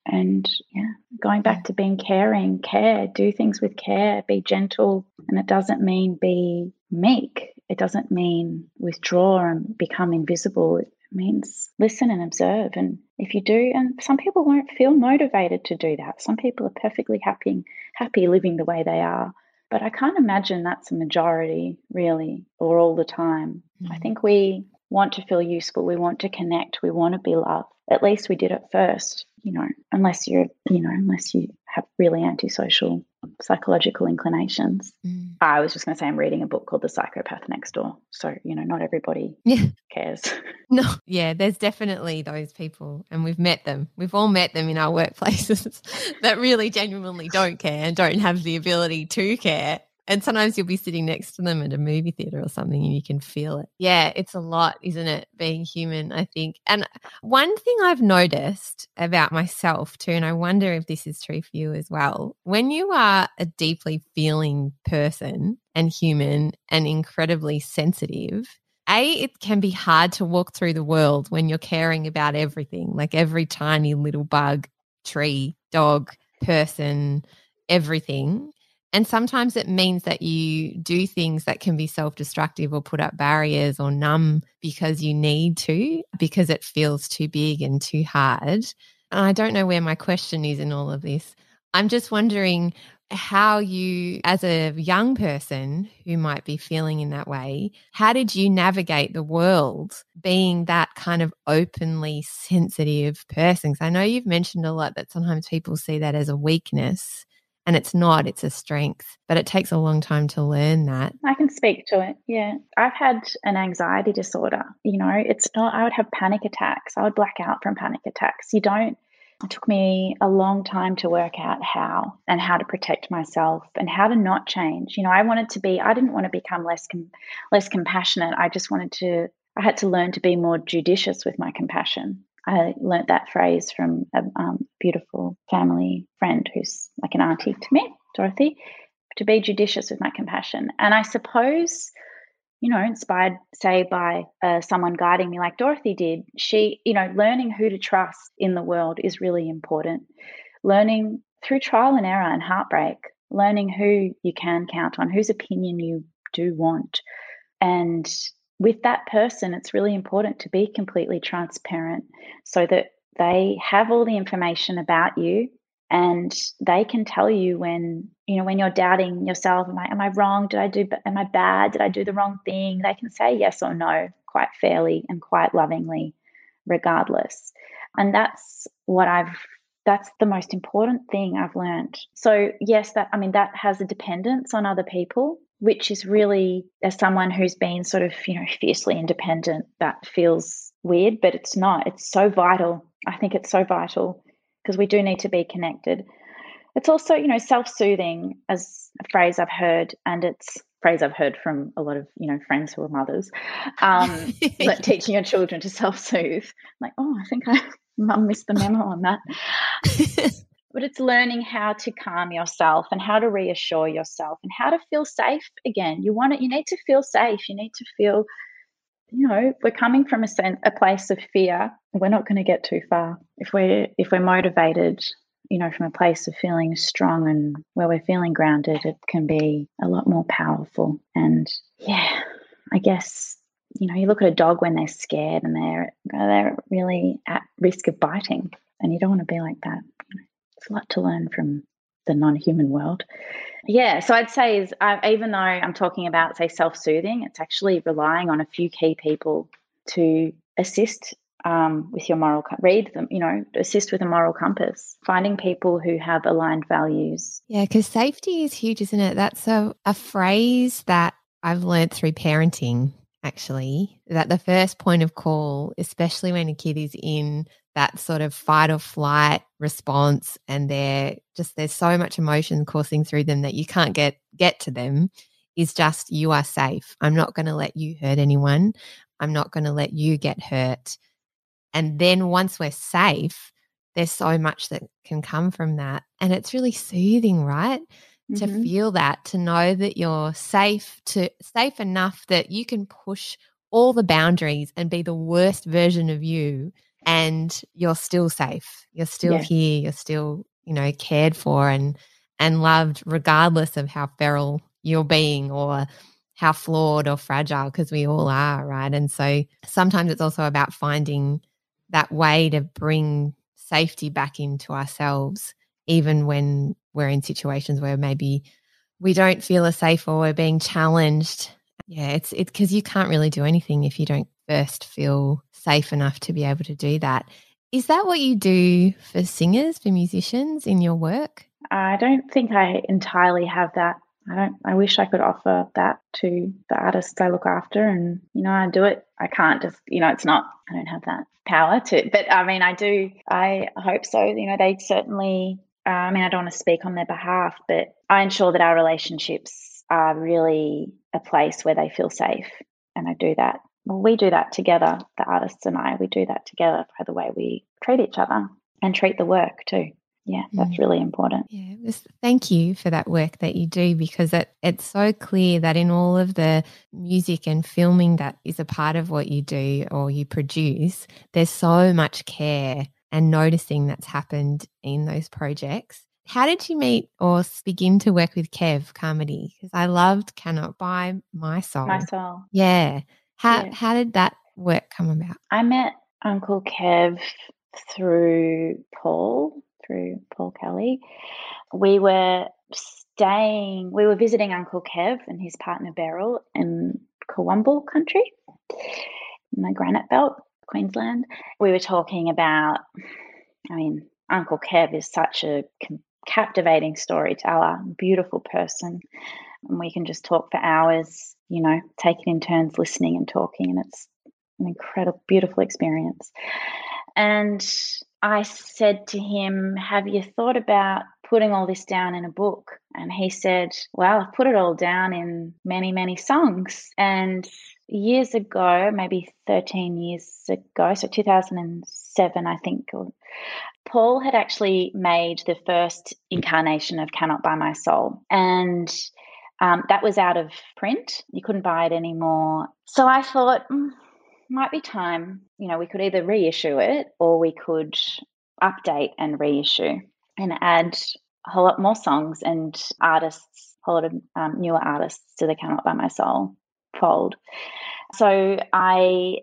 and yeah going back to being caring care do things with care be gentle. And it doesn't mean be meek. It doesn't mean withdraw and become invisible. It means listen and observe. And if you do and some people won't feel motivated to do that. Some people are perfectly happy happy living the way they are. But i can't imagine that's a majority really or all the time. Mm-hmm. i think we want to feel useful. We want to connect. We want to be loved at least we did it first you know, unless you're, you know, unless you have really antisocial psychological inclinations. Mm. I was just going to say I'm reading a book called The Psychopath Next Door. So, you know, not everybody [LAUGHS] yeah. cares. [LAUGHS] No, yeah, there's definitely those people, and we've met them. We've all met them in our workplaces [LAUGHS] that really genuinely don't care and don't have the ability to care. And sometimes you'll be sitting next to them at a movie theater or something and you can feel it. Yeah, it's a lot, isn't it? Being human, I think. And one thing I've noticed about myself too, and I wonder if this is true for you as well, when you are a deeply feeling person and human and incredibly sensitive, a, it can be hard to walk through the world when you're caring about everything, like every tiny little bug, tree, dog, person, everything. And sometimes it means that you do things that can be self destructive or put up barriers or numb because you need to, because it feels too big and too hard. And I don't know where my question is in all of this. I'm just wondering how you, as a young person who might be feeling in that way, how did you navigate the world being that kind of openly sensitive person? Because I know you've mentioned a lot that sometimes people see that as a weakness and it's not it's a strength but it takes a long time to learn that. I can speak to it yeah. I've had an anxiety disorder you know it's not i would have panic attacks. I would black out from panic attacks. You don't it took me a long time to work out how and how to protect myself and how to not change. You know i wanted to be i didn't want to become less com- less compassionate. I just wanted to i had to learn to be more judicious with my compassion I learnt that phrase from a um, beautiful family friend who's like an auntie to me, Dorothy, to be judicious with my compassion. And I suppose, you know, inspired, say, by uh, someone guiding me like Dorothy did, she, you know, learning who to trust in the world is really important. Learning through trial and error and heartbreak, learning who you can count on, whose opinion you do want, and with that person, it's really important to be completely transparent so that they have all the information about you and they can tell you when you know when you're doubting yourself am i am i wrong? Did i do am i bad? Did i do the wrong thing? They can say yes or no quite fairly and quite lovingly regardless. And that's what i've that's the most important thing i've learned. So yes that i mean that has a dependence on other people which is really as someone who's been sort of you know fiercely independent that feels weird but it's not it's so vital i think it's so vital because we do need to be connected. It's also, you know, self-soothing as a phrase I've heard, and it's phrase I've heard from a lot of, you know, friends who are mothers, um, [LAUGHS] like teaching your children to self-soothe. like, oh, I think I [LAUGHS] mum missed the memo on that. [LAUGHS] but it's learning how to calm yourself and how to reassure yourself and how to feel safe again. You want it, you need to feel safe. You need to feel you know, we're coming from a, sen- a place of fear, we're not going to get too far. If we're if we're motivated, you know, from a place of feeling strong and where we're feeling grounded, it can be a lot more powerful. And yeah, I guess you know, you look at a dog when they're scared and they're they're really at risk of biting, and you don't want to be like that. A lot to learn from the non-human world. Yeah, so I'd say is uh, even though I'm talking about say self-soothing, it's actually relying on a few key people to assist um, with your moral read them you know assist with a moral compass. Finding people who have aligned values. Yeah because safety is huge isn't it? That's a, a phrase that i've learned through parenting actually that the first point of call especially when a kid is in that sort of fight or flight response and they're just there's so much emotion coursing through them that you can't get get to them is just you are safe. I'm not going to let you hurt anyone. I'm not going to let you get hurt. And then once we're safe there's so much that can come from that and it's really soothing right? Mm-hmm. to feel that to know that you're safe to safe enough that you can push all the boundaries and be the worst version of you and you're still safe. You're still yeah. here. You're still, you know, cared for and and loved regardless of how feral you're being or how flawed or fragile because we all are, right? And so sometimes it's also about finding that way to bring safety back into ourselves even when we're in situations where maybe we don't feel as safe or we're being challenged. Yeah, it's it's because you can't really do anything if you don't first feel safe enough to be able to do that. Is that what you do for singers, for musicians in your work? I don't think I entirely have that. I don't I wish I could offer that to the artists I look after and you know I do it. I can't just you know it's not I don't have that power to but I mean I do I hope so. You know they certainly uh, I mean I don't want to speak on their behalf but I ensure that our relationships are really a place where they feel safe and I do that well, we do that together, the artists and I, we do that together by the way we treat each other and treat the work too. Yeah, that's mm. really important. Yeah, thank you for that work that you do because it, it's so clear that in all of the music and filming that is a part of what you do or you produce, there's so much care and noticing that's happened in those projects. How did you meet or begin to work with Kev Carmody? Because I loved Cannot Buy My Soul. My Soul. Yeah. How yeah. how did that work come about? I met Uncle Kev through Paul, through Paul Kelly. We were staying, we were visiting Uncle Kev and his partner Beryl in Kowumble country, in the Granite Belt, Queensland. We were talking about, I mean, Uncle Kev is such a captivating storyteller, beautiful person. And we can just talk for hours you know, taking in turns listening and talking. And it's an incredible, beautiful experience. And I said to him, Have you thought about putting all this down in a book? And he said, Well, I've put it all down in many, many songs. And years ago, maybe 13 years ago, so 2007, I think, Paul had actually made the first incarnation of Cannot Buy My Soul. And um, that was out of print. You couldn't buy it anymore. So I thought, mm, might be time. You know, we could either reissue it or we could update and reissue and add a whole lot more songs and artists, a whole lot of um, newer artists to the Cannot Buy My Soul fold. So I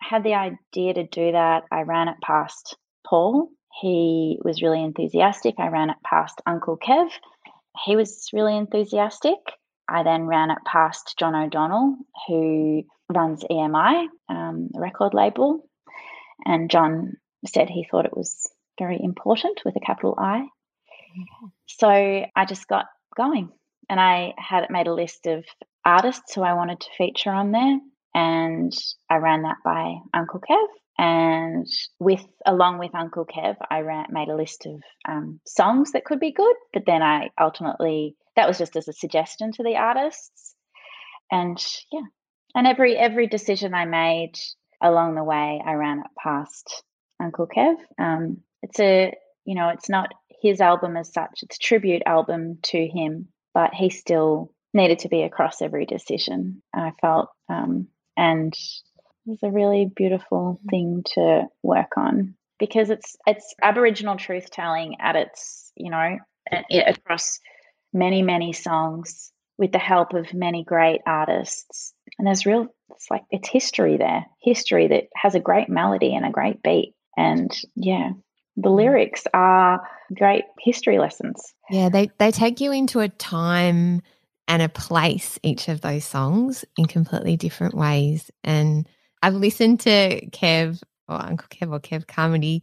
had the idea to do that. I ran it past Paul. He was really enthusiastic. I ran it past Uncle Kev. He was really enthusiastic. I then ran it past John O'Donnell, who runs EMI, um, the record label. And John said he thought it was very important with a capital I. Mm-hmm. So I just got going and I had made a list of artists who I wanted to feature on there. And I ran that by Uncle Kev. And with along with Uncle Kev, I ran, made a list of um, songs that could be good. But then I ultimately that was just as a suggestion to the artists. And yeah, and every every decision I made along the way, I ran it past Uncle Kev. Um, it's a you know, it's not his album as such; it's a tribute album to him, but he still needed to be across every decision. I felt, um, and was a really beautiful mm. thing to work on because it's it's Aboriginal truth telling at its you know across many many songs with the help of many great artists and there's real it's like it's history there history that has a great melody and a great beat and yeah the mm. lyrics are great history lessons yeah they they take you into a time and a place each of those songs in completely different ways and i've listened to kev or uncle kev or kev carmody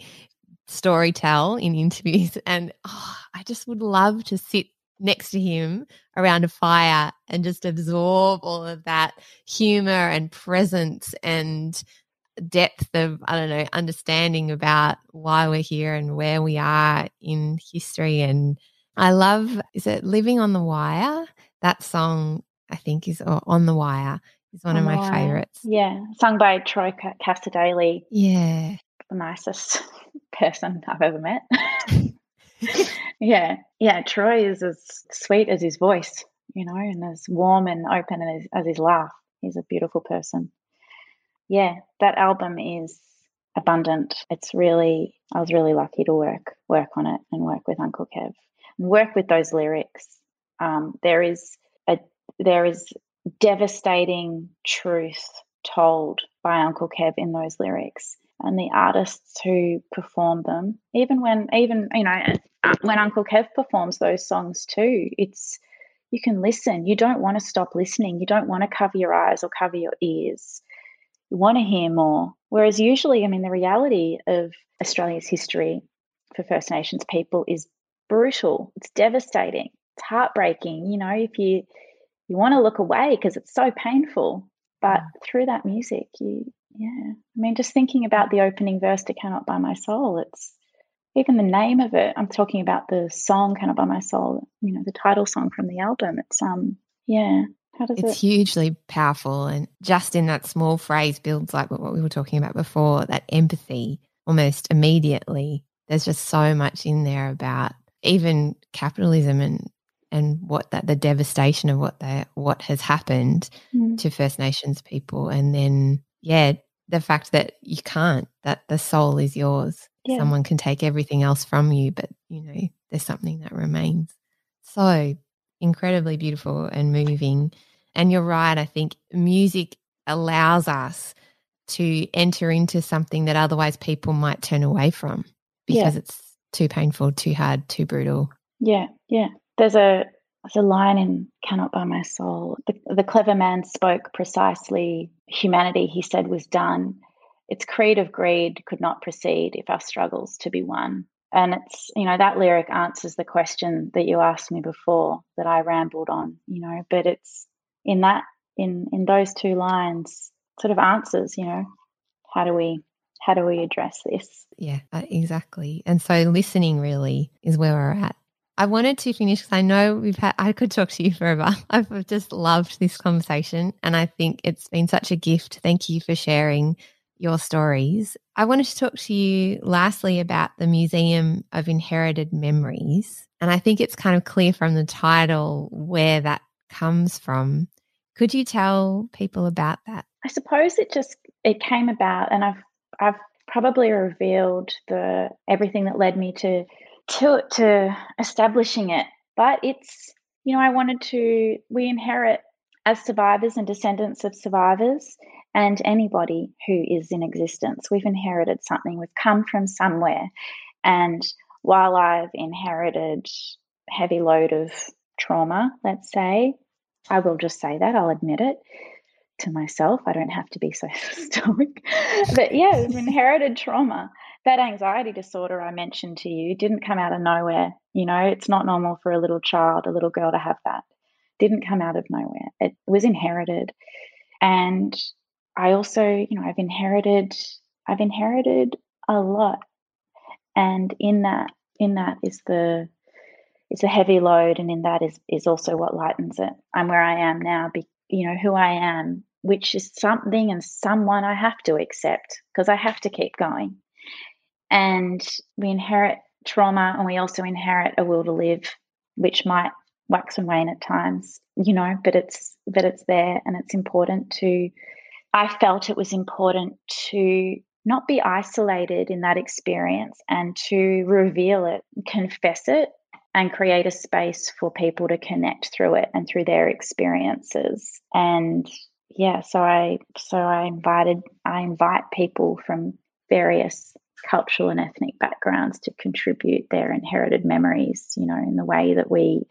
story tell in interviews [LAUGHS] and oh, i just would love to sit next to him around a fire and just absorb all of that humor and presence and depth of i don't know understanding about why we're here and where we are in history. And i love is it living on the wire? That song i think is on the wire is one on of my wire. favorites yeah sung by troy cassar-daley yeah the nicest [LAUGHS] person i've ever met [LAUGHS] [LAUGHS] yeah, yeah. Troy is as sweet as his voice, you know, and as warm and open as, as his laugh. He's a beautiful person. Yeah, that album is abundant. It's really, I was really lucky to work work on it and work with Uncle Kev and work with those lyrics. Um, there is a there is devastating truth told by Uncle Kev in those lyrics and the artists who perform them. Even when even you know uh, when uncle kev performs those songs too it's you can listen. You don't want to stop listening. You don't want to cover your eyes or cover your ears. You want to hear more. Whereas usually i mean the reality of australia's history for first nations people is brutal. It's devastating. It's heartbreaking. You know if you you want to look away because it's so painful but mm. through that music you yeah. I mean, just thinking about the opening verse to Cannot Buy My Soul, it's even the name of it. I'm talking about the song Cannot Buy My Soul, you know, the title song from the album. It's, um, yeah. How does it it's it? hugely powerful. And just in that small phrase builds like what we were talking about before that empathy almost immediately. There's just so much in there about even capitalism and and what that the devastation of what that what has happened mm. to First Nations people, and then yeah, the fact that you can't, that the soul is yours. Yeah. Someone can take everything else from you, but you know, there's something that remains. So incredibly beautiful and moving. And you're right, I think music allows us to enter into something that otherwise people might turn away from because yeah. it's too painful, too hard, too brutal. Yeah, yeah. There's a there's a line in Cannot Buy My Soul. The, the clever man spoke precisely. Humanity, he said, was done. Its creed of greed could not proceed if our struggles to be won. And it's, you know, that lyric answers the question that you asked me before that I rambled on, you know, but it's in that, in, in those two lines, sort of answers, you know, how do we how do we address this? Yeah, uh, exactly. And so listening really is where we're at I wanted to finish because I know we've had, I could talk to you [LAUGHS] forever. I've just loved this conversation and I think it's been such a gift. Thank you for sharing your stories. I wanted to talk to you lastly about the Museum of Inherited Memories. And I think it's kind of clear from the title where that comes from. Could you tell people about that? I suppose it just it came about and I've I've probably revealed the everything that led me to to to establishing it. But it's you know I wanted to we inherit as survivors and descendants of survivors, and anybody who is in existence. We've inherited something, we've come from somewhere. And while I've inherited heavy load of trauma, let's say, I will just say that, I'll admit it to myself. I don't have to be so [LAUGHS] stoic. but yeah, I've inherited trauma. That anxiety disorder I mentioned to you didn't come out of nowhere. You know, it's not normal for a little child, a little girl to have that. Didn't come out of nowhere. It was inherited. And I also, you know, I've inherited I've inherited a lot. And in that in that is the it's a heavy load and in that is is also what lightens it. I'm where I am now, be, you know, who I am, which is something and someone I have to accept because I have to keep going. And we inherit trauma and we also inherit a will to live, which might wax and wane at times, you know, but it's but it's there and it's important to I felt it was important to not be isolated in that experience and to reveal it, confess it, and create a space for people to connect through it and through their experiences. And yeah, so I so I invited I invite people from various cultural and ethnic backgrounds to contribute their inherited memories, you know, in the way that we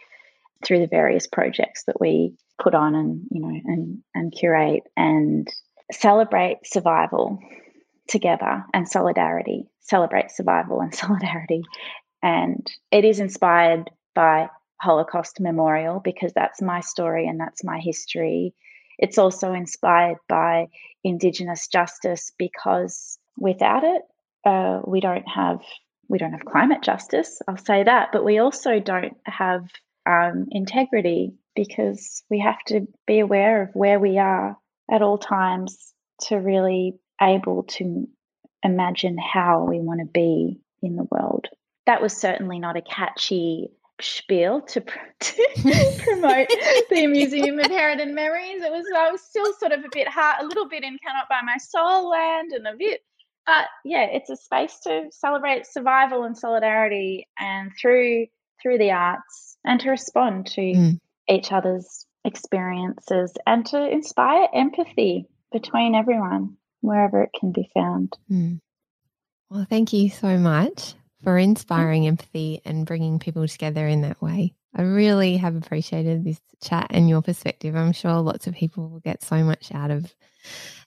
through the various projects that we put on and you know and and curate and celebrate survival together and solidarity, celebrate survival and [LAUGHS] solidarity. And it is inspired by Holocaust Memorial because that's my story and that's my history. It's also inspired by Indigenous justice because without it, uh, we don't have we don't have climate justice. I'll say that, but we also don't have um, integrity because we have to be aware of where we are at all times to really able to imagine how we want to be in the world. That was certainly not a catchy spiel to, [LAUGHS] to [LAUGHS] promote the Museum of Heritage Memories. It was I was still sort of a bit hard, a little bit in cannot buy my soul land, and a bit. But yeah, it's a space to celebrate survival and solidarity, and through through the arts, and to respond to mm. each other's experiences, and to inspire empathy between everyone, wherever it can be found. Mm. Well, thank you so much for inspiring empathy and bringing people together in that way. I really have appreciated this chat and your perspective. I'm sure lots of people will get so much out of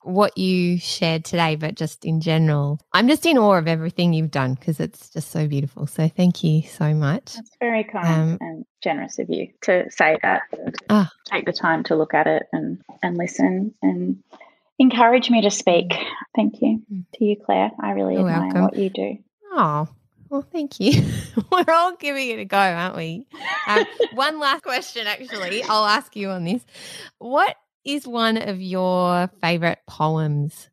what you shared today, but just in general, I'm just in awe of everything you've done because it's just so beautiful. So thank you so much. That's very kind um, and generous of you to say that. Ah. Take the time to look at it and and listen and encourage me to speak. Thank you mm. to you, Claire. I really You're admire welcome. what you do. Oh, well, thank you. [LAUGHS] We're all giving it a go, aren't we? Um, one last question, actually. I'll ask you on this. What is one of your favorite poems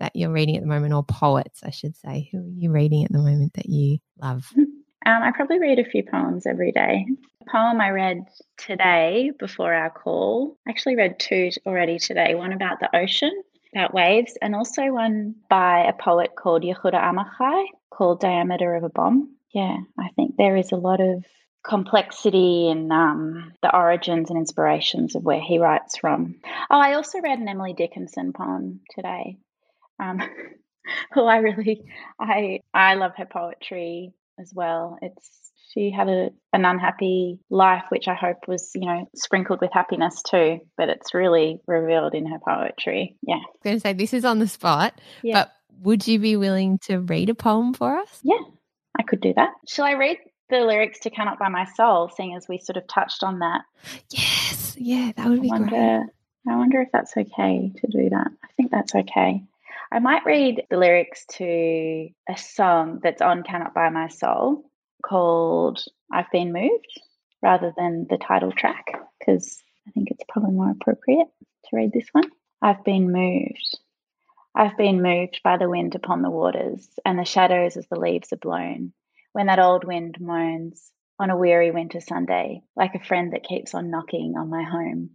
that you're reading at the moment, or poets, I should say? Who are you reading at the moment that you love? [LAUGHS] Um, I probably read a few poems every day. The poem I read today before our call, I actually read two already today one about the ocean, about waves, and also one by a poet called Yehuda Amichai called Diameter of a Bomb. Yeah, I think there is a lot of complexity and um, the origins and inspirations of where he writes from. Oh, I also read an Emily Dickinson poem today. Um, [LAUGHS] who I really, I I love her poetry as well. It's she had a, an unhappy life, which I hope was, you know, sprinkled with happiness too. But it's really revealed in her poetry. Yeah. I'm going to say this is on the spot, yeah. but would you be willing to read a poem for us? Yeah, I could do that. Shall I read the lyrics to Cannot Buy My Soul, seeing as we sort of touched on that? Yes. Yeah, that would be I wonder, great. I wonder if that's okay to do that. I think that's okay. I might read the lyrics to a song that's on Cannot Buy My Soul called I've Been Moved rather than the title track because I think it's probably more appropriate to read this one. I've been moved. I've been moved by the wind upon the waters and the shadows as the leaves are blown. When that old wind moans on a weary winter Sunday, like a friend that keeps on knocking on my home.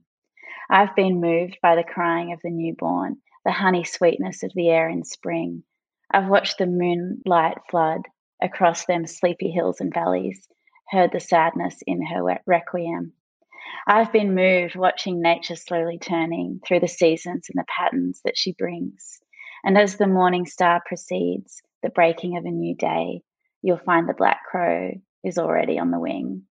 I've been moved by the crying of the newborn the honey sweetness of the air in spring. I've watched the moonlight flood across them sleepy hills and valleys, heard the sadness in her requiem. I've been moved watching nature slowly turning through the seasons and the patterns that she brings. And as the morning star precedes the breaking of a new day, you'll find the black crow is already on the wing.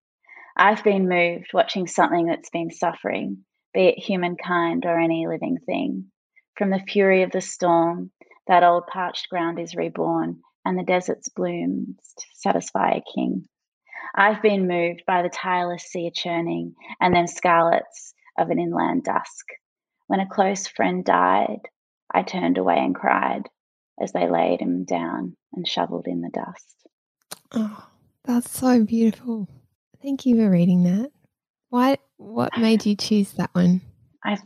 I've been moved watching something that's been suffering, be it humankind or any living thing. From the fury of the storm, that old parched ground is reborn, and the desert's blooms to satisfy a king. I've been moved by the tireless sea churning and then scarlets of an inland dusk. When a close friend died, I turned away and cried as they laid him down and shoveled in the dust. Oh, that's so beautiful. Thank you for reading that. Why what made you choose that one? I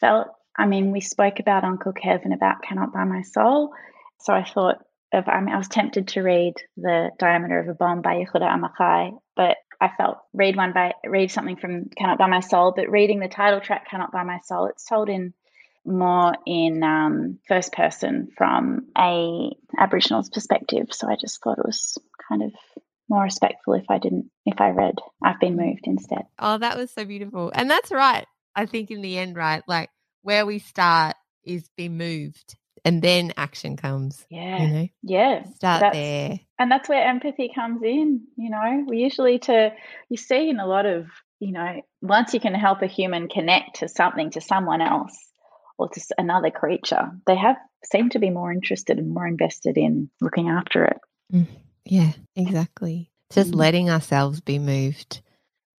felt I mean, we spoke about Uncle Kevin about Cannot Buy My Soul. So I thought of I mean I was tempted to read The Diameter of a Bomb by Yehuda Amichai, but I felt read one by read something from Cannot Buy My Soul, but reading the title track Cannot Buy My Soul, it's told in more in um, first person from a Aboriginal's perspective. So I just thought it was kind of more respectful if I didn't if I read I've been mm. moved instead. Oh, that was so beautiful. And that's right. I think in the end, right? Like where we start is be moved and then action comes. Yeah. You know? Yeah. Start That's- there. and that's where empathy comes in you know we usually to you see in a lot of you know once you can help a human connect to something to someone else or to another creature they have seem to be more interested and more invested in looking after it mm. Yeah, exactly. Just Mm. letting ourselves be moved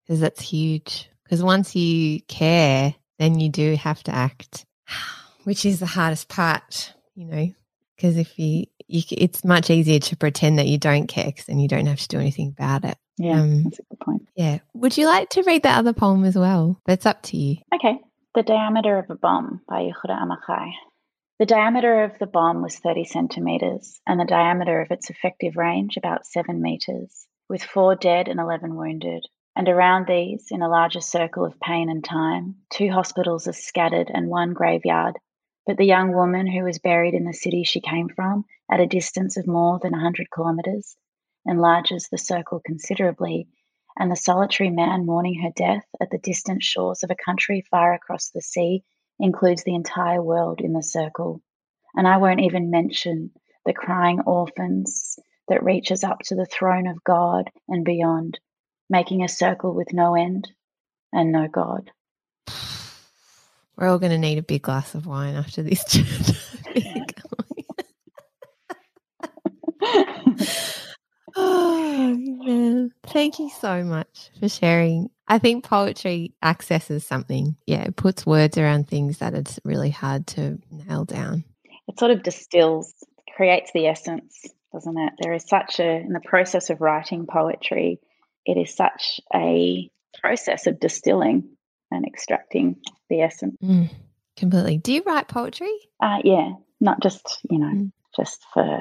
because that's huge. Because once you care, then you do have to act, [SIGHS] which is the hardest part, you know. Because if you, you, it's much easier to pretend that you don't care, because then you don't have to do anything about it. yeah Um, that's a good point Yeah. Would you like to read the other poem as well? That's up to you. okay the diameter of a bomb by Yehuda Amichai. The diameter of the bomb was 30 centimeters, and the diameter of its effective range about 7 meters, with four dead and 11 wounded. And around these, in a larger circle of pain and time, two hospitals are scattered and one graveyard. But the young woman who was buried in the city she came from, at a distance of more than 100 kilometers, enlarges the circle considerably, and the solitary man mourning her death at the distant shores of a country far across the sea includes the entire world in the circle. And I won't even mention the crying orphans that reaches up to the throne of God and beyond, making a circle with no end and no God. We're all going to need a big glass of wine after this [LAUGHS] chat. [LAUGHS] [LAUGHS] Oh, man. Thank you so much for sharing. I think poetry accesses something. Yeah, it puts words around things that it's really hard to nail down. it sort of distills, creates the essence, doesn't it? There is such a, in the process of writing poetry, it is such a process of distilling and extracting the essence. Mm, completely. Do you write poetry? Uh, yeah, not just, you know, Mm. just for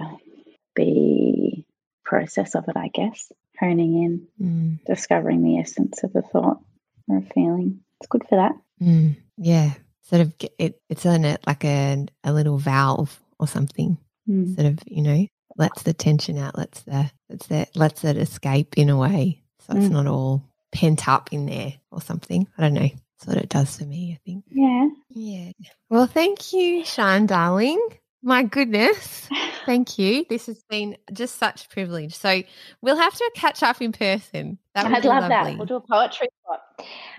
the process of it, I guess. Honing in, Mm, discovering the essence of a thought or a feeling. It's good for that. mm, yeah. Sort of, it, it's in it like a, a little valve or something. Mm. sort of you know lets the tension out lets the lets that lets it escape in a way so it's Mm. not all pent up in there or something i don't know that's what it does for me i think Yeah. yeah well thank you Sian darling my goodness [LAUGHS] thank you this has been just such a privilege so we'll have to catch up in person that would I'd be love lovely. that. We'll do a poetry spot.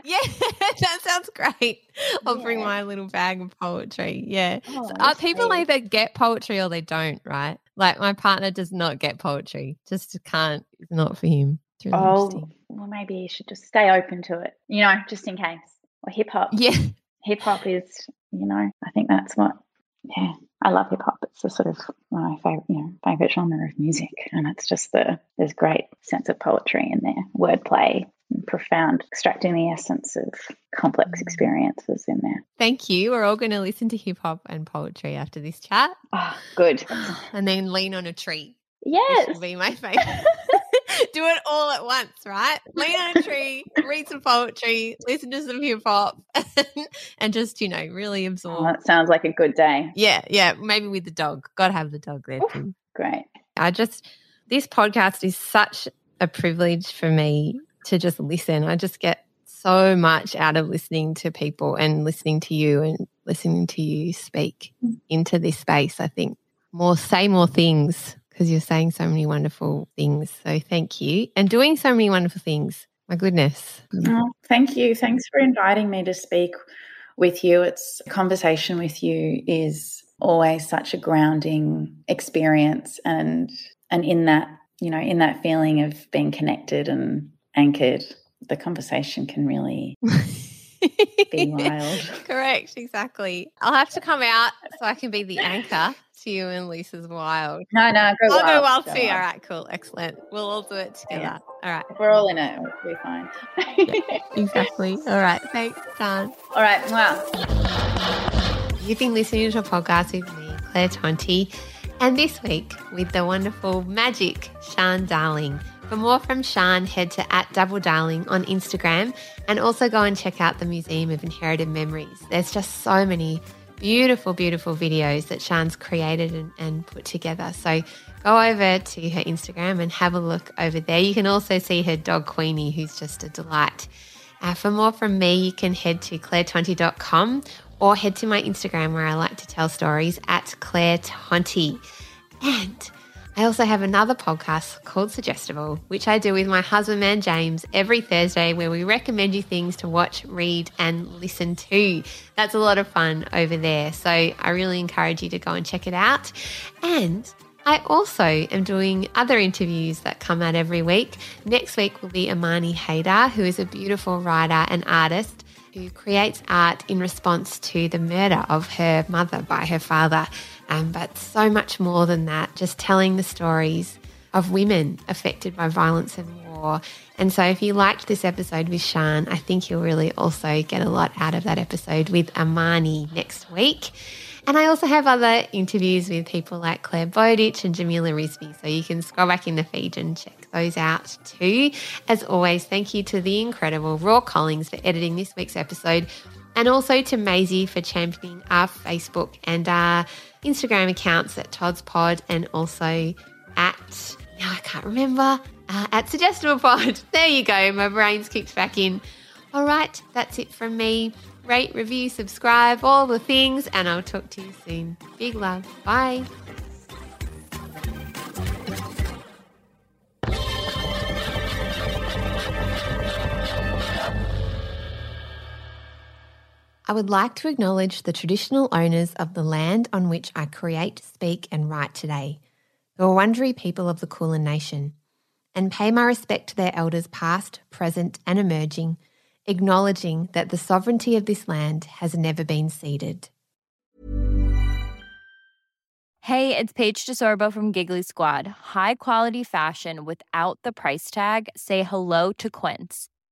yeah [LAUGHS] that sounds great i'll bring my little bag of poetry yeah Oh, that's people great. either get poetry or they don't, right? Like my partner does not get poetry, just can't. It's not for him. It's really Oh, interesting. well, maybe you should just stay open to it, you know, just in case. Or hip hop. Yeah, Hip hop is, you know, I think that's what, yeah, I love hip hop. It's the sort of my favorite, you know, favorite genre of music. And it's just the, there's great sense of poetry in there, wordplay, and profound, extracting the essence of complex Mm. experiences in there. thank you. We're all going to listen to hip hop and poetry after this chat, Oh, good. [SIGHS] and then lean on a tree. Yes. will be my [LAUGHS] favorite. [LAUGHS] Do it all at once, right? Lean on a tree, read some poetry, listen to some hip hop, [LAUGHS] [LAUGHS] and just you know really Oh, absorb. that sounds like a good day. Yeah, yeah. Maybe with the dog. Got to have the dog there Oof. too. Great. I just, this podcast is such a privilege for me to just listen. I just get so much out of listening to people and listening to you and listening to you speak Mm. into this space. I think more say more things because you're saying so many wonderful things. So thank you. And doing so many wonderful things. My goodness. Mm. Oh, thank you. Thanks for inviting me to speak with you. It's conversation with you is always such a grounding experience and and in that, you know, in that feeling of being connected and anchored, the conversation can really be [LAUGHS] wild. Correct, exactly. I'll have to come out so I can be the anchor to you and Lisa's wild. No, no, go I'll wild. go wild go too. wild. All right, cool, excellent. We'll all do it together. Yeah. All right, we're all in it, we'll be fine. [LAUGHS] exactly. All right, thanks, Dan. all right, wow. You've been listening to a podcast with me, Claire Tonti, and this week with the wonderful magic Sian Darling. For more from Sian, head to at Double Darling on Instagram and also go and check out the Museum of Inherited Memories. There's just so many beautiful, beautiful videos that Sian's created and, and put together. So go over to her Instagram and have a look over there. You can also see her dog Queenie, who's just a delight. Uh, for more from me, you can head to clairetonti.com or head to my Instagram where I like to tell stories at Claire Tonti. And I also have another podcast called Suggestible, which I do with my husband, man James, every Thursday, where we recommend you things to watch, read, and listen to. That's a lot of fun over there. So I really encourage you to go and check it out. And I also am doing other interviews that come out every week. Next week will be Amani Haydar, who is a beautiful writer and artist who creates art in response to the murder of her mother by her father. Um, but so much more than that, just telling the stories of women affected by violence and war. And so, if you liked this episode with Sian, I think you'll really also get a lot out of that episode with Amani next week. And I also have other interviews with people like Clare Bowditch and Jamila Rizvi. So you can scroll back in the feed and check those out too. As always, thank you to the incredible Raw Collings for editing this week's episode. And also to Maisie for championing our Facebook and our Instagram accounts at Todd's Pod and also at, now I can't remember, uh, at Suggestible Pod. [LAUGHS] There you go. My brain's kicked back in. All right, that's it from me. Rate, review, subscribe, all the things, and I'll talk to you soon. Big love. Bye. I would like to acknowledge the traditional owners of the land on which I create, speak, and write today, the Wurundjeri people of the Kulin Nation, and pay my respect to their elders past, present, and emerging, acknowledging that the sovereignty of this land has never been ceded. Hey, it's Paige DeSorbo from Giggly Squad. High quality fashion without the price tag. Say hello to Quince.